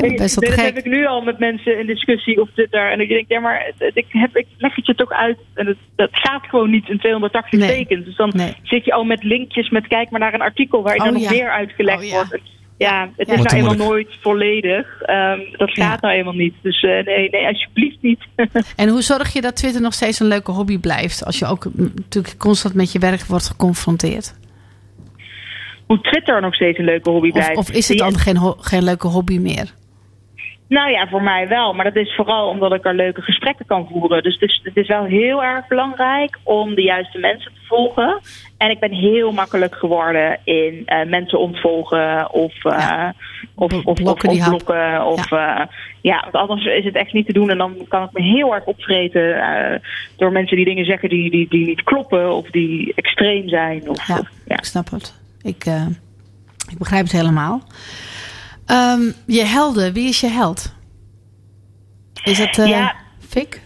me best wel dat gek. heb ik nu al met mensen in discussie op Twitter. En ik denk, ja, maar ik, heb, ik leg het je toch uit. En het, dat gaat gewoon niet in 280 Nee. tekens. Dus dan zit je al met linkjes met kijk maar naar een artikel waar je Oh, dan nog ja. meer uitgelegd Oh, ja. wordt. Ja, het Ja. is nou eenmaal nooit volledig. Ehm, dat Ja. gaat nou eenmaal niet. Dus eh, nee, nee, alsjeblieft niet. [laughs] En hoe zorg je dat Twitter nog steeds een leuke hobby blijft? Als je ook mm, natuurlijk constant met je werk wordt geconfronteerd. Hoe Twitter nog steeds een leuke hobby Of, blijft. of is het dan geen, geen leuke hobby meer? Nou ja, voor mij wel. Maar dat is vooral omdat ik er leuke gesprekken kan voeren. Dus het is, het is wel heel erg belangrijk om de juiste mensen te volgen. En ik ben heel makkelijk geworden in eh, mensen ontvolgen of, eh, of, of, of, blokken of hap. blokken. Of, ja. ja, want anders is het echt niet te doen. En dan kan ik me heel erg opvreten eh, door mensen die dingen zeggen die, die, die niet kloppen of die extreem zijn. Of, Ja, ja. ik snap het. Ik, eh, ik begrijp het helemaal. Ehm, je helden, wie is je held? Is eh Ja. Fik?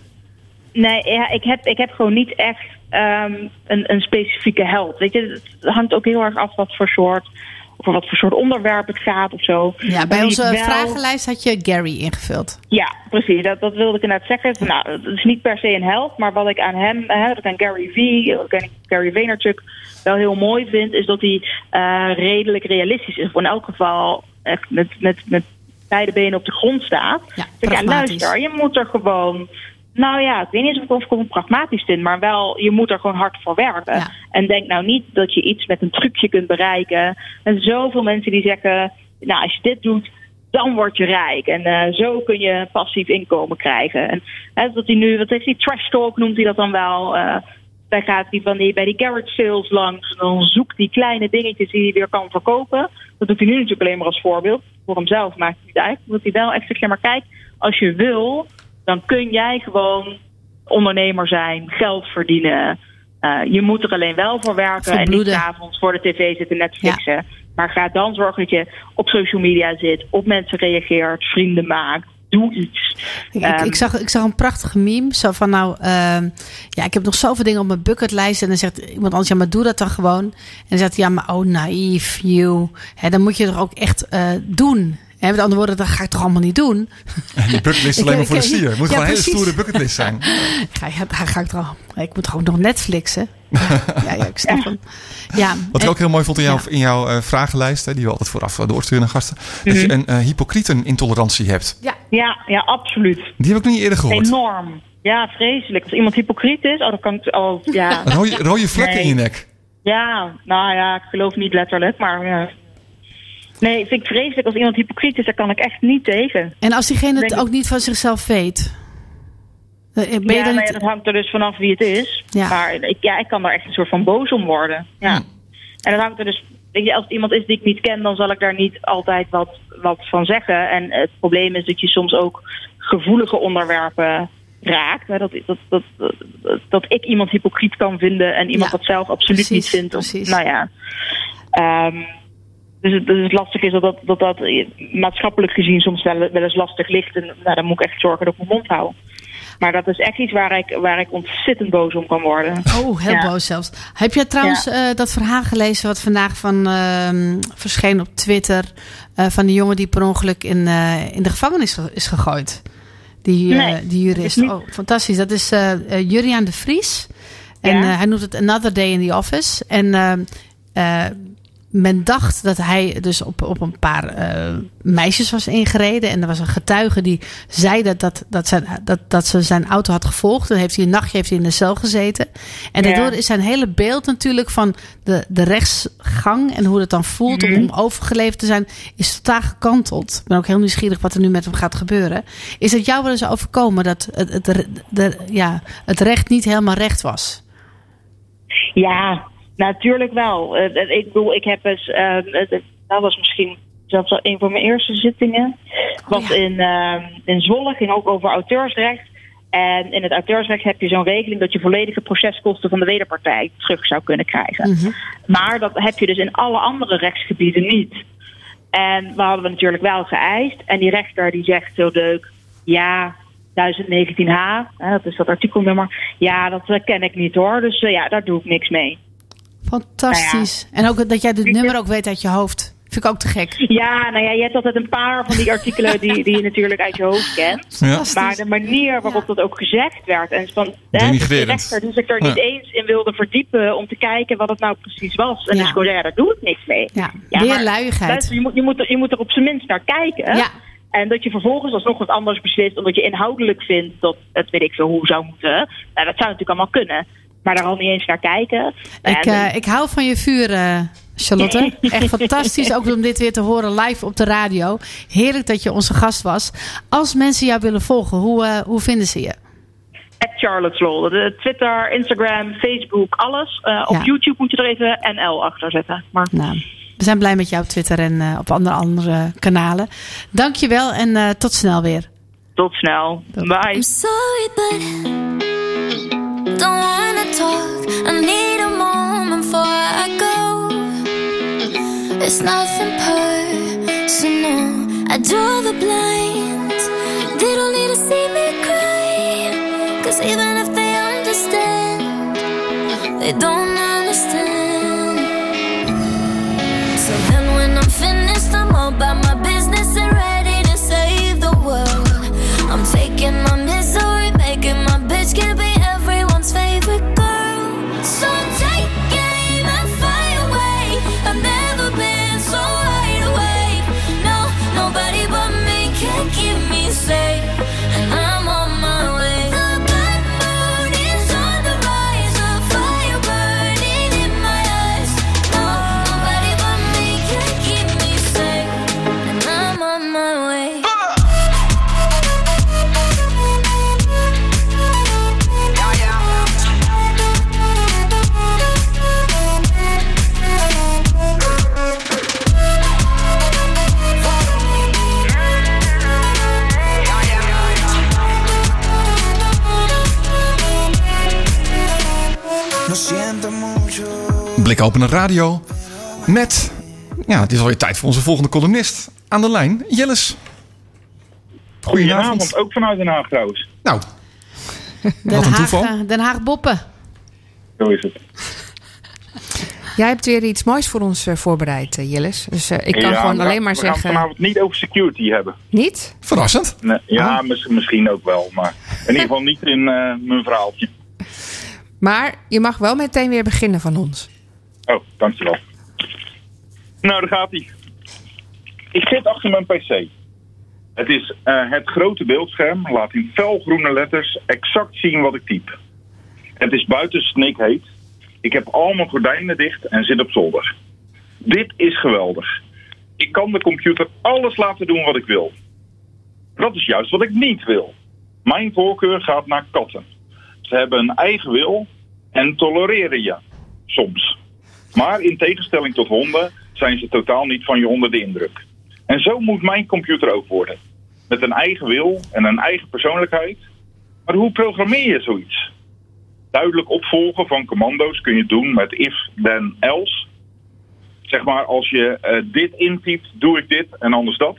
Nee, ja, ik, heb, ik heb gewoon niet echt ehm, een, een specifieke held. Weet je, het hangt ook heel erg af wat voor soort, over wat voor soort onderwerp het gaat of zo. Ja, bij onze wel- vragenlijst had je Gary ingevuld. Ja, precies. Dat, dat wilde ik inderdaad zeggen. Nou, het is niet per se een held, maar wat ik aan hem, hè, ik aan Gary V, ik aan Gary Vaynerchuk wel heel mooi vind, is dat hij eh, redelijk realistisch is. Of in elk geval echt met, met, met beide benen op de grond staat. Ja, zeg, luister, je moet er gewoon. Nou ja, ik weet niet of ik, of ik hem pragmatisch vind, maar wel, je moet er gewoon hard voor werken. Ja. En denk nou niet dat je iets met een trucje kunt bereiken. En zoveel mensen die zeggen, nou als je dit doet, dan word je rijk. En eh, zo kun je passief inkomen krijgen. En hè, dat hij nu, wat heeft hij, trash talk noemt hij dat dan wel. eh daar gaat hij van die, bij die garage sales langs. En dan zoekt hij kleine dingetjes die hij weer kan verkopen. Dat doet hij nu natuurlijk alleen maar als voorbeeld. Voor hemzelf maakt het niet uit. Dat hij wel echt zegt, ja maar kijk, als je wil, dan kun jij gewoon ondernemer zijn, geld verdienen. Eh, je moet er alleen wel voor werken en niet s'avonds voor de tv zitten Netflixen. Maar ga dan zorgen dat je op social media zit, op mensen reageert, vrienden maakt. Doe iets. Ik, ik, Ehm, ik zag, ik zag een prachtige meme. Zo van nou, ehm, ja, ik heb nog zoveel dingen op mijn bucketlijst. En dan zegt iemand anders, ja, maar doe dat dan gewoon. En dan zegt hij, ja, maar oh, naïef, you. Hè, dan moet je er ook echt eh, doen. Hè, met andere woorden, dat ga ik toch allemaal niet doen. En die bucketlist [laughs] Ik- alleen maar ik- voor de stier. Het moet ja, gewoon een hele stoere bucketlist zijn. [laughs] Ga, ja, daar ga ik toch Ik moet ook nog Netflixen. [laughs] ja, ja, ik snap hem. Ja, Wat ik en- ook heel mooi vond in jouw, Ja. in jouw eh, vragenlijst, hè, die we altijd vooraf eh, doorsturen naar gasten, dat Mhm. je een eh hypocrietenintolerantie hebt. Ja, ja, absoluut. Die heb ik nog niet eerder gehoord. Enorm. Ja, vreselijk. Als iemand hypocriet is, oh, dan kan ik. Oh, ja. Rode, rode vlekken Nee. in je nek. Ja, nou ja, ik geloof niet letterlijk, maar ja. Nee, vind ik vreselijk. Als iemand hypocriet is, daar kan ik echt niet tegen. En als diegene het ik- ook niet van zichzelf weet. eh, Ben je ja, dan nou ja, dat hangt er dus vanaf wie het is. Ja. Maar ik, ja, ik kan daar echt een soort van boos om worden. Ja. En dat hangt er dus... Weet je, als het iemand is die ik niet ken, dan zal ik daar niet altijd wat, wat van zeggen. En het probleem is dat je soms ook gevoelige onderwerpen raakt. Hè, Dat, dat, dat, dat, dat ik iemand hypocriet kan vinden en iemand Ja, dat zelf absoluut precies, niet vindt. Of, precies. nou ja. Ehm, dus, het, dus het lastige is dat dat, dat dat maatschappelijk gezien soms wel, wel eens lastig ligt. En nou, dan moet ik echt zorgen dat ik mijn mond hou. Maar dat is echt iets waar ik, waar ik ontzettend boos om kan worden. Oh, heel Ja. boos zelfs. Heb jij trouwens eh, dat verhaal gelezen wat vandaag van ehm, verscheen op Twitter eh, van die jongen die per ongeluk in, eh, in de gevangenis ge- is gegooid? Die, eh, Nee, die jurist. niet- Oh, fantastisch. Dat is eh eh, Juriaan de Vries. En Ja. eh, hij noemt het Another Day in the Office. En ehm, eh, men dacht dat hij dus op, op een paar eh, meisjes was ingereden. En er was een getuige die zei dat, dat, dat, zijn, dat, dat ze zijn auto had gevolgd. Dan heeft hij een nachtje heeft hij in de cel gezeten. En Ja. daardoor is zijn hele beeld natuurlijk van de, de rechtsgang en hoe het dan voelt om, Mhm. om overgeleverd te zijn, is totaal gekanteld. Ik ben ook heel nieuwsgierig wat er nu met hem gaat gebeuren. Is het jou wel eens overkomen dat het, het, de, ja, het recht niet helemaal recht was? Ja, natuurlijk wel. Eh, eh, ik bedoel, ik heb eens, eh, eh, dat was misschien zelfs al een van mijn eerste zittingen. Was in, eh, in Zwolle, ging ook over auteursrecht. En in het auteursrecht heb je zo'n regeling dat je volledige proceskosten van de wederpartij terug zou kunnen krijgen. Mhm. Maar dat heb je dus in alle andere rechtsgebieden niet. En we hadden we natuurlijk wel geëist. En die rechter die zegt zo leuk, ja, 1019H, hè, dat is dat artikelnummer. Ja, dat eh, ken ik niet hoor. Dus ja, daar doe ik niks mee. Fantastisch. En ook dat jij het nummer ook weet uit je hoofd. Vind ik ook te gek. Ja, nou ja, je hebt altijd een paar van die artikelen die, die je natuurlijk uit je hoofd kent. Ja. Maar de manier waarop dat ook gezegd werd. En van hè, de rechter die zich er Ja. niet eens in wilde verdiepen om te kijken wat het nou precies was. En Ja. dus gewoon, ja, daar doe ik niks mee. Ja, Ja, weer luiigheid. luister, je, moet, je, moet er, je moet er op zijn minst naar kijken. Ja. En dat je vervolgens alsnog wat anders beslist, omdat je inhoudelijk vindt dat het weet ik veel hoe zou moeten. Nou, dat zou natuurlijk allemaal kunnen. Maar daar al niet eens naar kijken. Ik, En- eh, ik hou van je vuur, eh, Charlotte. [laughs] Echt fantastisch ook om dit weer te horen live op de radio. Heerlijk dat je onze gast was. Als mensen jou willen volgen, hoe, eh, hoe vinden ze je? At Charlotte Slol. De Twitter, Instagram, Facebook, alles. Eh, op Ja. YouTube moet je er even NL achter zetten. Maar Nou, we zijn blij met jou op Twitter en op andere, andere kanalen. Dankjewel en eh, tot snel weer. tot snel. Bye. I'm sorry, but don't wanna talk. I need a moment before I go. It's nothing personal. I draw the blinds. They don't need to see me cry. Cause even if they understand, they don't Blik openen radio. Met, ja, het is alweer tijd voor onze volgende columnist. Aan de lijn, Jillis. Goedenavond, ook vanuit Den Haag trouwens. Nou, Den Wat een Haag, toeval. eh, Den Haag Boppen. Zo is het. Jij hebt weer iets moois voor ons eh, voorbereid, eh, Jillis. Dus ik kan Ja, gewoon alleen maar we gaan het zeggen... vanavond niet over security hebben. Niet? verrassend. Nee, ja, Oh. mis- misschien ook wel, maar in ieder geval niet in mijn verhaaltje. Maar je mag wel meteen weer beginnen van ons. Oh, dankjewel. Nou, daar gaat hij. Ik zit achter mijn pc. Het is eh, het grote beeldscherm, laat in felgroene letters exact zien wat ik typ. Het is buiten snikheet. Ik heb al mijn gordijnen dicht en zit op zolder. Dit is geweldig. Ik kan de computer alles laten doen wat ik wil. Dat is juist wat ik niet wil. Mijn voorkeur gaat naar katten. Ze hebben een eigen wil en tolereren je. Soms. Maar in tegenstelling tot honden zijn ze totaal niet van je onder de indruk. En zo moet mijn computer ook worden. Met een eigen wil en een eigen persoonlijkheid. Maar hoe programmeer je zoiets? Duidelijk opvolgen van commando's kun je doen met if, then, else. Zeg maar, als je eh, dit intypt, doe ik dit en anders dat.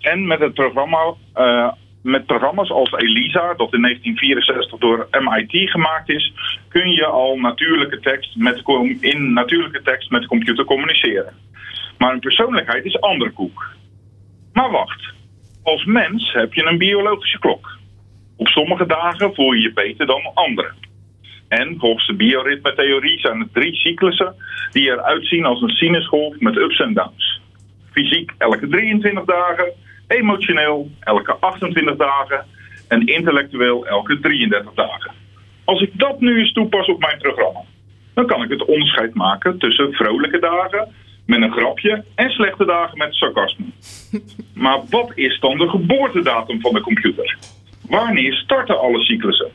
En met het programma, eh, met programma's als ELISA, dat in 1964 door MIT gemaakt is, kun je al natuurlijke tekst met, in natuurlijke tekst met de computer communiceren. Maar een persoonlijkheid is andere koek. Maar wacht, als mens heb je een biologische klok. Op sommige dagen voel je je beter dan andere. En volgens de bioritmetheorie zijn er drie cyclussen die eruit zien als een sinusgolf met ups en downs. Fysiek elke 23 dagen, emotioneel elke 28 dagen en intellectueel elke 33 dagen. Als ik dat nu eens toepas op mijn programma, dan kan ik het onderscheid maken tussen vrolijke dagen met een grapje en slechte dagen met sarcasme. [laughs] Maar wat is dan de geboortedatum van de computer? Wanneer starten alle cyclussen?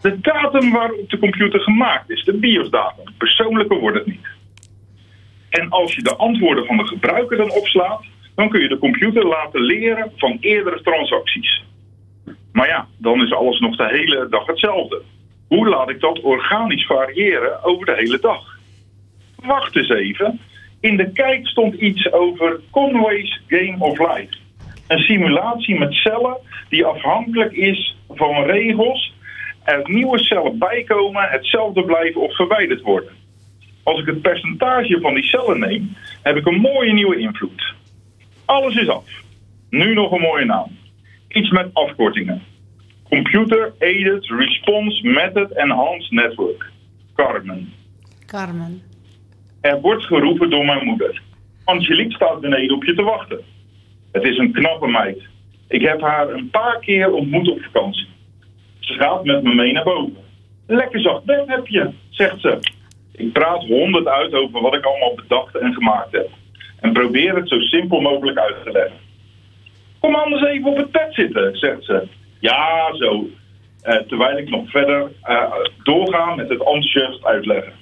De datum waarop de computer gemaakt is, de BIOS-datum. Persoonlijker wordt het niet. En als je de antwoorden van de gebruiker dan opslaat, dan kun je de computer laten leren van eerdere transacties. Maar ja, dan is alles nog de hele dag hetzelfde. Hoe laat ik dat organisch variëren over de hele dag? Wacht eens even. In de kijk stond iets over Conway's Game of Life. Een simulatie met cellen die afhankelijk is van regels. Er nieuwe cellen bijkomen, hetzelfde blijven of verwijderd worden. Als ik het percentage van die cellen neem, heb ik een mooie nieuwe invloed. Alles is af. Nu nog een mooie naam. Iets met afkortingen. Computer Aided Response Method Enhanced Network. Carmen. Carmen. Er wordt geroepen door mijn moeder. Angelique staat beneden op je te wachten. Het is een knappe meid. Ik heb haar een paar keer ontmoet op vakantie. Ze gaat met me mee naar boven. Lekker zacht bed heb je, zegt ze. Ik praat honderd uit over wat ik allemaal bedacht en gemaakt heb. En probeer het zo simpel mogelijk uit te leggen. Kom anders even op het bed zitten, zegt ze. Ja, zo. Eh, terwijl ik nog verder eh, doorga met het enthousiast uitleggen.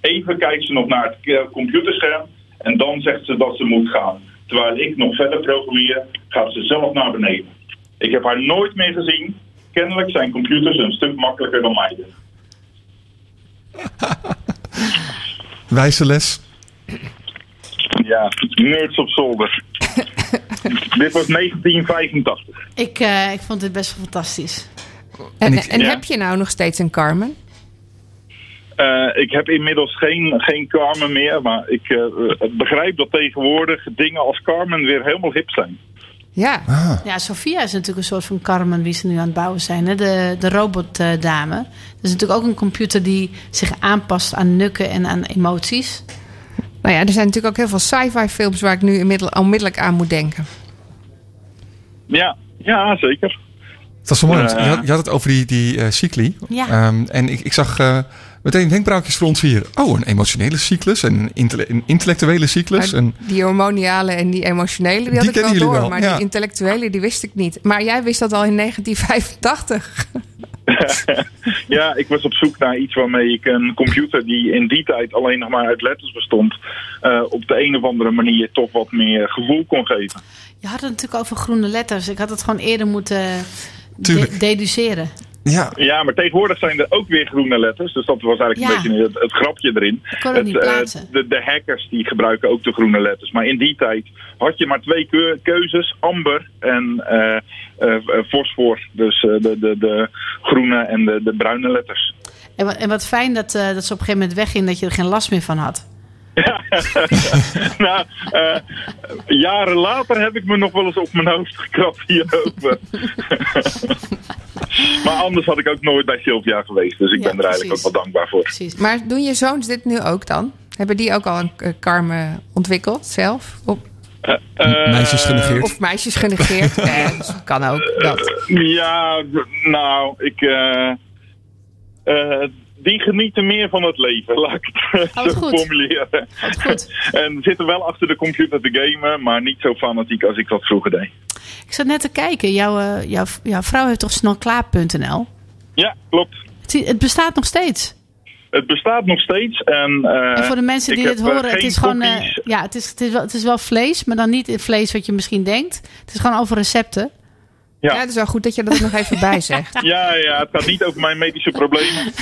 Even kijkt ze nog naar het eh, computerscherm en dan zegt ze dat ze moet gaan. Terwijl ik nog verder programmeer, gaat ze zelf naar beneden. Ik heb haar nooit meer gezien. Kennelijk zijn computers een stuk makkelijker dan mij. [laughs] Wijze les. Ja, nerds op zolder. [laughs] Dit was 1985. Ik, eh, ik vond dit best wel fantastisch. En, ik- en ja. heb je nou nog steeds een Carmen? Eh, ik heb inmiddels geen, geen Carmen meer, maar ik eh, begrijp dat tegenwoordig dingen als Carmen weer helemaal hip zijn. Ja. Ja, Sophia is natuurlijk een soort van Carmen wie ze nu aan het bouwen zijn. Hè? De, de robotdame. Dat is natuurlijk ook een computer die zich aanpast aan nukken en aan emoties. Nou ja, er zijn natuurlijk ook heel veel sci-fi films waar ik nu inmiddel- onmiddellijk aan moet denken. Ja, ja zeker. Het was zo mooi. Eh. je, had, je had het over die, die eh, cycli. Ja. Ehm, en ik, ik zag eh, meteen denkbraakjes voor ons hier. Oh, een emotionele cyclus en een, intelle- een intellectuele cyclus. Maar En, die hormoniale en die emotionele, die, Die had ik wel door. wel, maar ja. die intellectuele, die wist ik niet. Maar jij wist dat al in [laughs] 1985. [laughs] ja, ik was op zoek naar iets waarmee ik een computer die in die tijd alleen nog maar uit letters bestond, eh, op de een of andere manier toch wat meer gevoel kon geven. Je had het natuurlijk over groene letters. Ik had het gewoon eerder moeten de- Tuurlijk. deduceren. Ja. ja, maar tegenwoordig zijn er ook weer groene letters. Dus dat was eigenlijk Ja. een beetje het, het grapje erin. het niet eh, de, de hackers die gebruiken ook de groene letters. Maar in die tijd had je maar twee keu- keuzes. Amber en eh eh, fosfor. Dus eh, de, de, de groene en de, de bruine letters. En wat, en wat fijn dat, eh, dat ze op een gegeven moment wegging dat je er geen last meer van had. [laughs] nou, eh, jaren later heb ik me nog wel eens op mijn hoofd gekrapt hierover. [laughs] maar anders had ik ook nooit bij Sylvia geweest. Dus ik Ja, ben er eigenlijk precies. ook wel dankbaar voor. Maar doen je zoons dit nu ook dan? Hebben die ook al een eh, Carmen ontwikkeld zelf? Of, meisjes genegeerd. of meisjes genegeerd? [laughs] Eh, dat kan ook. Dat. Ja, nou, ik. Die genieten meer van het leven, laat ik het wat zo goed. formuleren. [laughs] en zitten wel achter de computer te gamen, maar niet zo fanatiek als ik dat vroeger deed. Ik zat net te kijken. Jouw, eh, jouw, jouw vrouw heeft toch snelklaar.nl? Ja, klopt. Het, het bestaat nog steeds. Het bestaat nog steeds. En, eh, en voor de mensen die dit eh, horen, het is gewoon. cookies. ja, het is, het, is wel, het is wel vlees, maar dan niet het vlees wat je misschien denkt. Het is gewoon over recepten. Ja. het is wel goed dat je dat nog even bij zegt. [laughs] Ja, ja, het gaat niet over mijn medische problemen.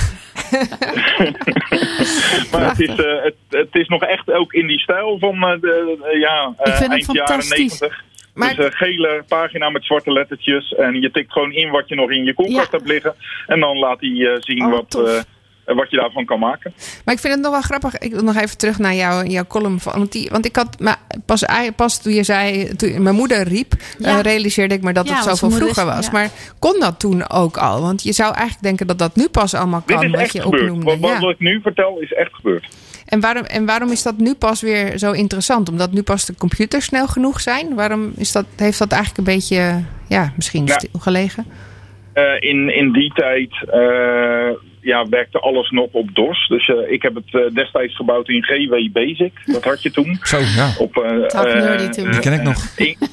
[laughs] maar het is, eh, het, het is nog echt ook in die stijl van eh, de, eh, ja, Ik vind het eind jaren fantastisch. 90. Maar- Dus een gele pagina met zwarte lettertjes. En je tikt gewoon in wat je nog in je koelkast hebt liggen. En dan laat hij zien Oh, wat, wat je daarvan kan maken. Maar ik vind het nog wel grappig. Ik wil nog even terug naar jouw, jouw column. Van, want, die, want ik had maar pas, pas toen je zei, toen mijn moeder riep, Ja. eh, realiseerde ik me dat Ja, het zoveel vroeger was. ja. Maar kon dat toen ook al? Want je zou eigenlijk denken dat dat nu pas allemaal Dit kan, is wat echt je gebeurd. opnoemde. Wat, wat, Ja. wat ik nu vertel is echt gebeurd. En, waarom, en waarom is dat nu pas weer zo interessant? Omdat nu pas de computers snel genoeg zijn? Waarom is dat, heeft dat eigenlijk een beetje, ja, misschien Ja. stilgelegen? Eh, in, in die tijd eh, ja, werkte alles nog op DOS. Dus eh, ik heb het eh, destijds gebouwd in GW Basic. Dat had je toen. Zo, ja. Op, eh, Top eh, toen. Die ken ik nog.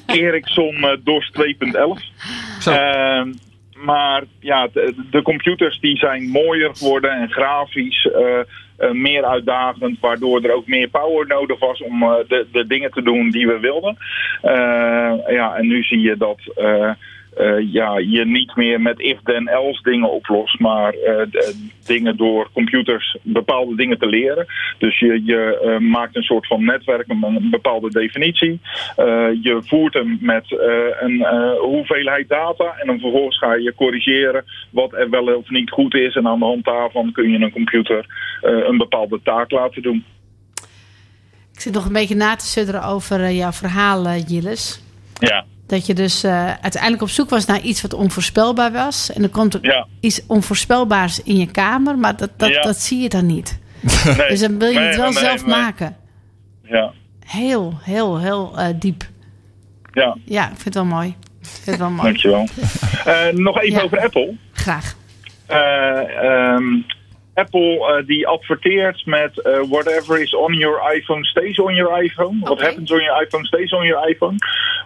Ericsson eh, DOS 2.11. Zo. Ehm, maar ja, de, de computers die zijn mooier geworden en grafisch eh, eh, meer uitdagend, waardoor er ook meer power nodig was om eh, de, de dingen te doen die we wilden. Eh, ja, en nu zie je dat eh, eh, ja, je niet meer met if-then-else dingen oplost, maar eh, de- dingen door computers bepaalde dingen te leren. Dus je, je eh, maakt een soort van netwerk, een, een bepaalde definitie. Eh, je voert hem met eh, een eh, hoeveelheid data en dan vervolgens ga je corrigeren wat er wel of niet goed is. En aan de hand daarvan kun je een computer eh, een bepaalde taak laten doen. Ik zit nog een beetje na te sudderen over eh, jouw verhaal, eh, Gilles. Ja, Dat je dus eh, uiteindelijk op zoek was naar iets wat onvoorspelbaar was. En er komt er ja. iets onvoorspelbaars in je kamer, maar dat, dat, Ja. dat zie je dan niet. Nee. Dus dan wil je Nee, het wel nee, zelf maken. Ja, Heel, heel, heel eh, diep. ja. Ja, ik vind het wel mooi. Ik vind het wel mooi. dankjewel. Eh, nog even Ja. over Apple. Graag. Eh, ehm, Apple die adverteert met whatever is on your iPhone stays on your iPhone. What happens on your iPhone stays on your iPhone.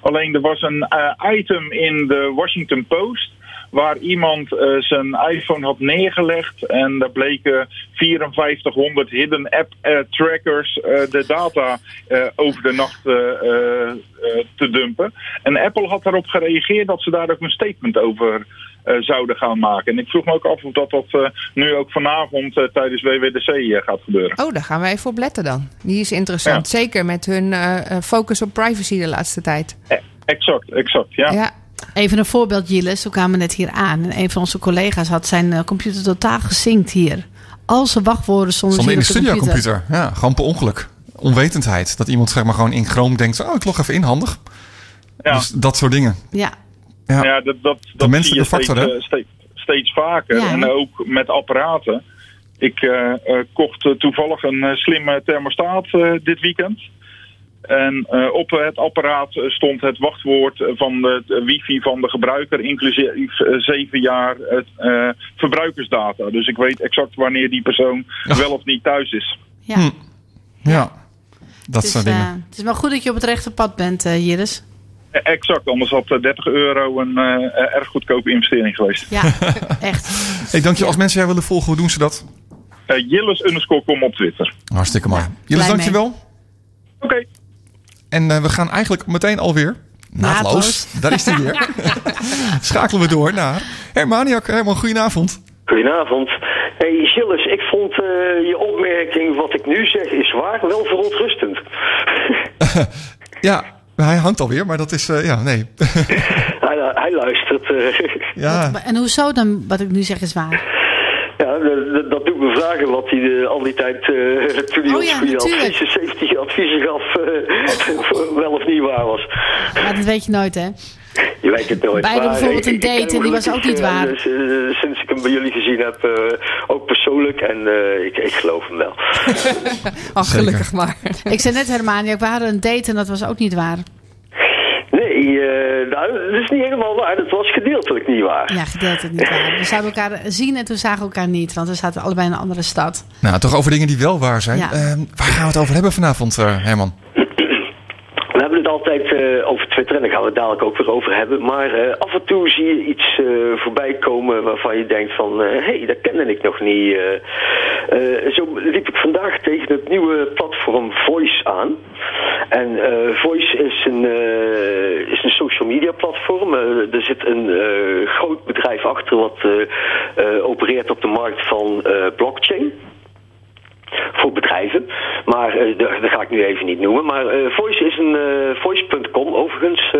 Alleen er was een eh, item in de Washington Post waar iemand eh, zijn iPhone had neergelegd en daar bleken 5400 hidden app eh, trackers de data over de nacht te dumpen. En Apple had daarop gereageerd dat ze daar ook een statement over zouden gaan maken. En ik vroeg me ook af of dat, dat eh, nu ook vanavond eh, tijdens WWDC eh, gaat gebeuren. Oh, daar gaan wij even op letten dan. Die is interessant. Zeker met hun eh, eh, focus op privacy de laatste tijd. Eh, exact, exact, ja. Ja. Even een voorbeeld, Gilles. We kwamen net hier aan. En een van onze collega's had zijn eh, computer totaal gezinkt hier. Al zijn wachtwoorden stonden Zonder in de de computer. studiocomputer. Ja, gewoon per ongeluk. Onwetendheid. Dat iemand zeg maar gewoon in Chrome denkt... oh, ik log even in, handig. Ja. Dus dat soort dingen. Ja. Ja. Ja, dat, dat, dat menselijke zie je factor, steeds, hè? eh, steeds, steeds vaker. Ja, en ook met apparaten. Ik eh, eh, kocht toevallig een slimme thermostaat eh, dit weekend. En eh, op het apparaat stond het wachtwoord van de, wifi van de gebruiker, inclusief zeven jaar het, eh, verbruikersdata. Dus ik weet exact wanneer die persoon wel of niet thuis is. Ja. Hm. Ja, dat Het is, soort dingen. het is wel goed dat je op het rechte pad bent, Jiris. Eh, Exact, anders had eh, 30 euro een eh, erg goedkope investering geweest. Ja, [laughs] echt. Hey, dank je. Als mensen jij willen volgen, hoe doen ze dat? Eh Jillis underscore kom op Twitter. Hartstikke mooi. Jullie blij dank je wel. Oké. En eh, we gaan eigenlijk meteen alweer... Naadloos. Naadloos. Daar is hij weer. [laughs] Schakelen we door naar Hermaniak. Herman, goedenavond. Goedenavond. Hey Gilles, ik vond eh, je opmerking, wat ik nu zeg is waar, wel verontrustend. [laughs] Ja, hij hangt alweer, maar dat is... eh, ja, nee. [laughs] hij, hij luistert. eh. [laughs] ja, En hoezo dan, wat ik nu zeg, is waar? ja, dat- doet me vragen wat hij de- al die tijd, eh, toen hij Oh ons ja, goede adviezen, 70 adviezen gaf, eh, [laughs] wel of niet waar was. Maar dat weet je nooit, hè? Je weet het nooit. Wij hadden bijvoorbeeld een ik date en die was ook niet eh, waar. dus, eh, sinds ik hem bij jullie gezien heb, eh, ook persoonlijk. En eh, ik, ik geloof hem wel. Ach, [laughs] gelukkig maar. [laughs] Ik zei net, Hermania, we hadden een date en dat was ook niet waar. Nee, eh, nou, dat is niet helemaal waar. Dat was gedeeltelijk niet waar. Ja, gedeeltelijk niet waar. We zouden elkaar zien en toen zagen we elkaar niet, want we zaten allebei in een andere stad. nou, toch over dingen die wel waar zijn. Ja. Eh, waar gaan we het over hebben vanavond, eh, Herman? Altijd eh, over Twitter en daar gaan we het dadelijk ook weer over hebben. Maar eh, af en toe zie je iets eh, voorbij komen waarvan je denkt van... hé, hey, dat kende ik nog niet. zo liep ik vandaag tegen het nieuwe platform Voice aan. En Voice is een, is een social media platform. Er zit een groot bedrijf achter wat opereert op de markt van blockchain voor bedrijven. Maar eh, dat ga ik nu even niet noemen. Maar eh, Voice is een eh, Voice.com overigens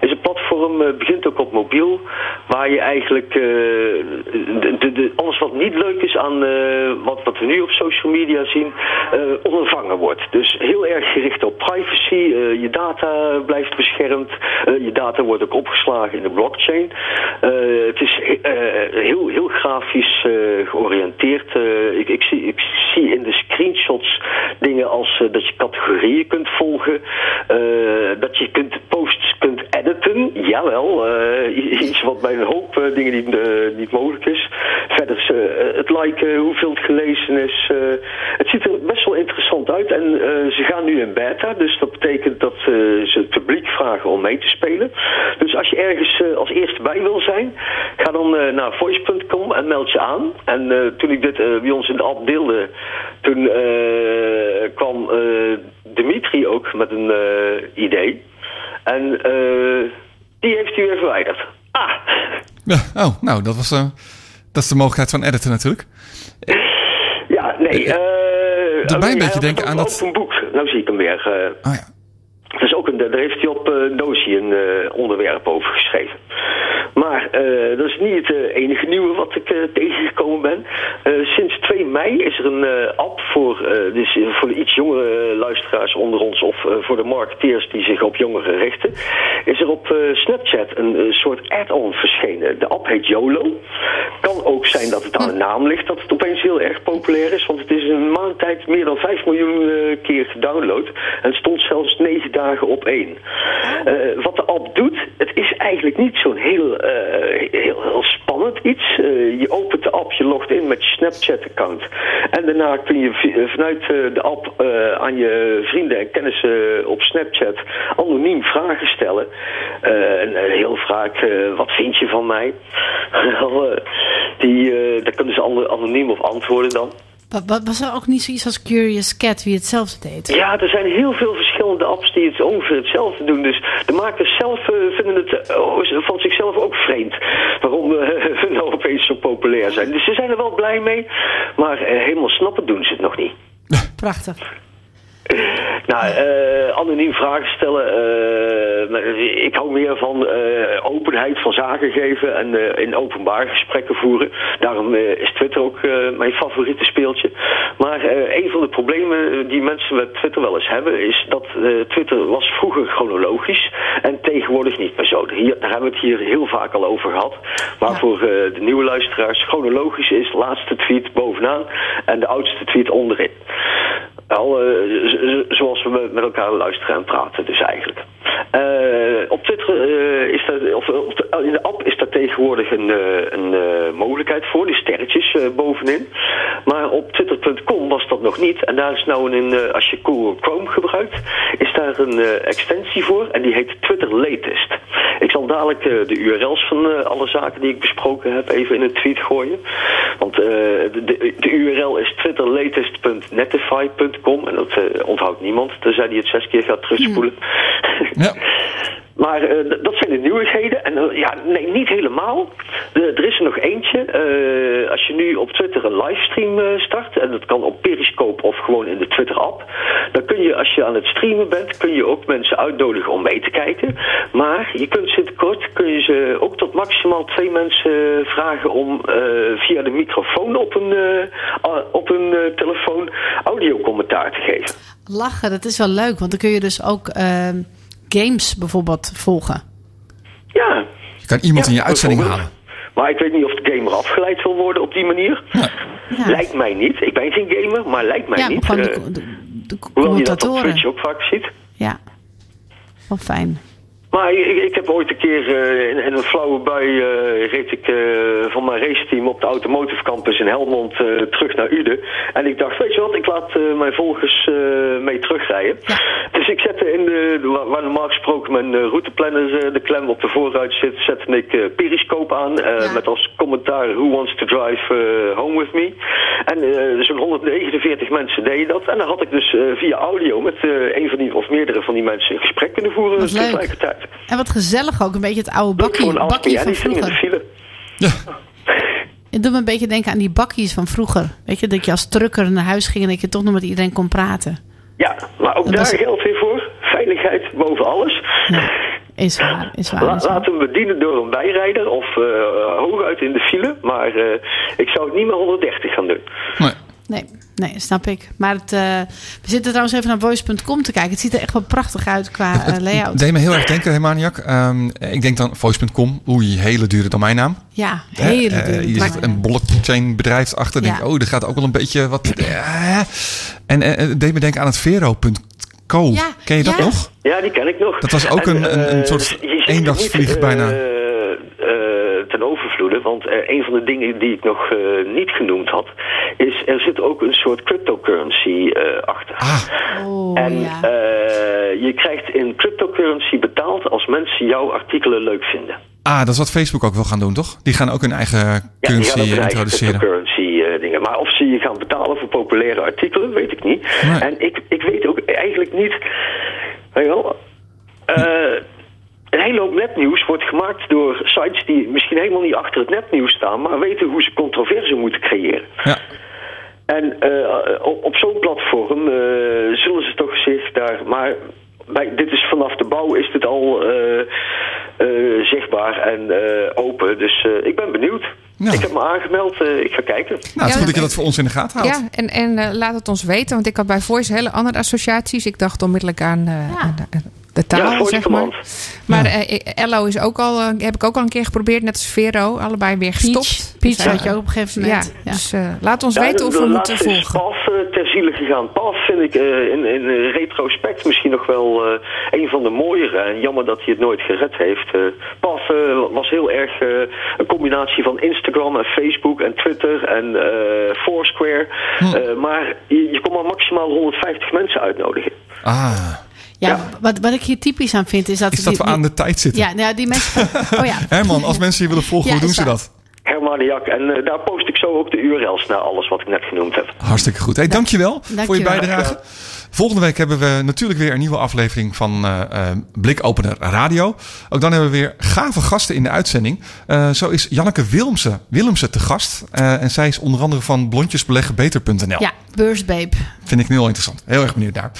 is een platform, begint ook op mobiel, waar je eigenlijk de, de, alles wat niet leuk is aan wat, wat we nu op social media zien, ondervangen wordt. Dus heel erg gericht op privacy. je data blijft beschermd. je data wordt ook opgeslagen in de blockchain. Het is heel, heel grafisch georiënteerd. Ik, ik, zie, ik zie in de screenshots dingen als eh, dat je categorieën kunt volgen. eh, dat je kunt posts kunt editen. Jawel, eh, iets wat bij een hoop dingen niet, niet mogelijk is. Verder het liken, hoeveel het gelezen is. het ziet er best wel interessant uit. En ze gaan nu in beta. Dus dat betekent dat ze het publiek vragen om mee te spelen. Dus als je ergens als eerste bij wil zijn, ga dan naar voice.com en meld je aan. En toen ik dit eh, bij ons in de app deelde, toen eh, kwam eh, Dimitri ook met een eh, idee. En eh, die heeft hij weer verwijderd. Ah, Ja, oh, nou, dat was... dat is de mogelijkheid van editen natuurlijk. ja, nee. Doet mij een beetje denken aan een dat- open boek. Nou zie ik hem weer. Oh ja. Dat is ook een, daar heeft hij op uh, een onderwerp over geschreven. Maar eh, dat is niet het eh, enige nieuwe wat ik eh, tegengekomen ben. Sinds 2 mei is er een app voor, dus voor de iets jongere luisteraars onder ons of voor de marketeers die zich op jongeren richten. Is er op Snapchat een soort add-on verschenen. De app heet YOLO. Kan ook zijn dat het aan de naam ligt dat het opeens heel erg populair is. Want het is in een maand tijd meer dan 5 miljoen keer gedownload. En stond zelfs 9 dagen op één. Eh, wat de app doet, het is eigenlijk niet zo'n heel, heel, heel spannend iets. Eh, je opent de app, je logt in met je Snapchat-account. En daarna kun je eh, vanuit eh, de app eh, aan je vrienden en kennissen op Snapchat anoniem vragen stellen. Eh, en eh, heel vaak, eh, wat vind je van mij? [laughs] Eh, Die, eh, daar kunnen ze ano- anoniem op antwoorden dan. Wa- wa- Was er ook niet zoiets als Curious Cat wie hetzelfde deed? Ja, er zijn heel veel verschillende apps die het ongeveer hetzelfde doen. Dus de makers zelf eh, vinden het eh, oh, ze- van zichzelf ook vreemd. Waarom eh, [laughs] we nou opeens zo populair zijn. Dus ze zijn er wel blij mee. Maar eh, helemaal snappen doen ze het nog niet. Prachtig. [laughs] Nou, eh, anoniem vragen stellen. eh, ik hou meer van eh, openheid van zaken geven en in openbaar gesprekken voeren. Daarom is Twitter ook mijn favoriete speeltje. Maar een van de problemen die mensen met Twitter wel eens hebben, is dat Twitter was vroeger chronologisch en tegenwoordig niet meer zo. Hier, daar hebben we het hier heel vaak al over gehad. Maar voor de nieuwe luisteraars, chronologisch is de laatste tweet bovenaan en de oudste tweet onderin. Al, zoals we met- met elkaar luisteren en praten dus eigenlijk. Eh, op Twitter eh, is dat, of op de- in de app is daar tegenwoordig een, eh, een eh, mogelijkheid voor, die sterretjes eh, bovenin. Maar op twitter.com was dat nog niet. En daar is nou een, eh, als je Google Chrome gebruikt, is daar een eh, extensie voor en die heet Twitter Latest. Ik zal dadelijk eh, de URL's van eh, alle zaken die ik besproken heb even in een tweet gooien. Want eh, de, de, de URL is twitterlatest.netify.com en dat eh, onthoudt niemand, tenzij hij het zes keer gaat terugspoelen. [laughs] Maar eh, dat zijn de nieuwigheden. En eh, ja, nee, niet helemaal. De- er is er nog eentje. Eh, als je nu op Twitter een livestream eh, start, en dat kan op Periscope of gewoon in de Twitter-app, dan kun je, als je aan het streamen bent, kun je ook mensen uitnodigen om mee te kijken. Maar je kunt sinds kort kun je ze ook tot maximaal twee mensen vragen om eh, via de microfoon op een, eh, op een eh, telefoon audiocommentaar te geven. Lachen, dat is wel leuk, want dan kun je dus ook ehm, games bijvoorbeeld volgen. Ja. Je kan iemand Ja, in je uitzending halen. Maar ik weet niet of de gamer afgeleid wil worden op die manier. Lijkt mij niet. Ik ben geen gamer, maar lijkt mij Ja, niet. gewoon de- Eh, de hoewel je dat op. Twitch ook vaak ziet. Ja, wel fijn. Maar ik, ik heb ooit een keer eh, in, in een flauwe bui eh, reed ik eh, van mijn raceteam op de Automotive Campus in Helmond terug naar Uden. En ik dacht, weet je wat, ik laat mijn volgers mee terugrijden. Dus ik zette in de, waar normaal gesproken mijn routeplanner de klem op de voorruit zit, zette ik Periscope aan. Met als commentaar, who wants to drive home with me? En zo'n 149 mensen deden dat. En dan had ik dus via audio met een van die, of meerdere van die mensen een gesprek kunnen voeren Wat En wat gezellig ook, een beetje het oude bakkie, bakkie ja, van vroeger. file. Het doet me een beetje denken aan die bakkies van vroeger. Weet je, dat je als trucker naar huis ging en dat je toch nog met iedereen kon praten. Ja, maar ook Dat daar was- geldt weer voor. Veiligheid boven alles. Is waar, is waar. La- is waar. laat hem bedienen door een bijrijder of eh, hooguit in de file. Maar eh, ik zou het niet meer 130 gaan doen. Nee, nee, snap ik. Maar het, eh, we zitten trouwens even naar voice.com te kijken. Het ziet er echt wel prachtig uit qua Het layout. deed me heel erg denken, hè, Maniak. Ehm, ik denk dan voice.com. Oei, hele dure domeinnaam. Ja, hele eh, dure Hier zit een blockchain bedrijf achter. Denk Ja. ik, oh, er gaat ook wel een beetje wat... en eh, het deed me denken aan het vero.co. Ja, Ken je dat ja. nog? Ja, die ken ik nog. Dat was ook En, een- een- een soort het eendagsvlieg bijna. Want eh, een van de dingen die ik nog eh, niet genoemd had, is er zit ook een soort cryptocurrency eh, achter. Oh, en ja. eh, je krijgt in cryptocurrency betaald als mensen jouw artikelen leuk vinden. Ah, dat is wat Facebook ook wil gaan doen, toch? Die gaan ook hun eigen Ja, die currency gaan ook hun eigen introduceren. cryptocurrency eh, dingen. Maar of ze je gaan betalen voor populaire artikelen, weet ik niet. Nee. En ik, ik weet ook eigenlijk niet. Weet je wel, eh, een hele hoop nepnieuws wordt gemaakt door sites die misschien helemaal niet achter het nepnieuws staan, maar weten hoe ze controverse moeten creëren. Ja. En eh, op, op zo'n platform eh, zullen ze toch zich daar. Maar bij, dit is vanaf de bouw is dit al eh, eh, zichtbaar en eh, open. Dus eh, ik ben benieuwd. Ik heb me aangemeld, ik ga kijken. Nou, het is goed dat je dat voor ons in de gaten houdt. Ja, en, en laat het ons weten, want ik had bij Voice hele andere associaties. Ik dacht onmiddellijk aan, eh, aan de, taal, Ja, zeg maar. Maar eh, Ello is ook al, eh, heb ik ook al een keer geprobeerd, net als Vero. Allebei weer gestopt. Peach Dus, had eh, je ook op een gegeven moment. Ja, dus eh, laat ons Ja, weten of we moeten volgen. Pas, eh, ter ziele gegaan. Paf vind ik eh, in, in retrospect misschien nog wel eh, een van de mooiere. En jammer dat hij het nooit gered heeft. Eh Paf eh, was heel erg eh, een combinatie van Instagram en Facebook en Twitter en eh, Foursquare. Eh, maar je, je kon maar maximaal 150 mensen uitnodigen. Ah, Ja, Wat, wat ik hier typisch aan vind is dat... is dat die- we aan de tijd zitten. Ja, nou, die mensen... Oh ja. [laughs] Herman, als mensen je willen volgen, Ja, hoe doen ze dat? Hermaniak. En eh, daar post ik zo ook de URL's naar alles wat ik net genoemd heb. Hartstikke goed. Hey, dankjewel voor je Dankjewel. bijdrage. Volgende week hebben we natuurlijk weer een nieuwe aflevering van eh eh, Blikopener Radio. Ook dan hebben we weer gave gasten in de uitzending. Eh, zo is Janneke Wilmse, Willemse te gast. Eh, en zij is onder andere van blondjesbeleggenbeter.nl. Ja, beursbabe. Vind ik al interessant. Heel erg benieuwd daar.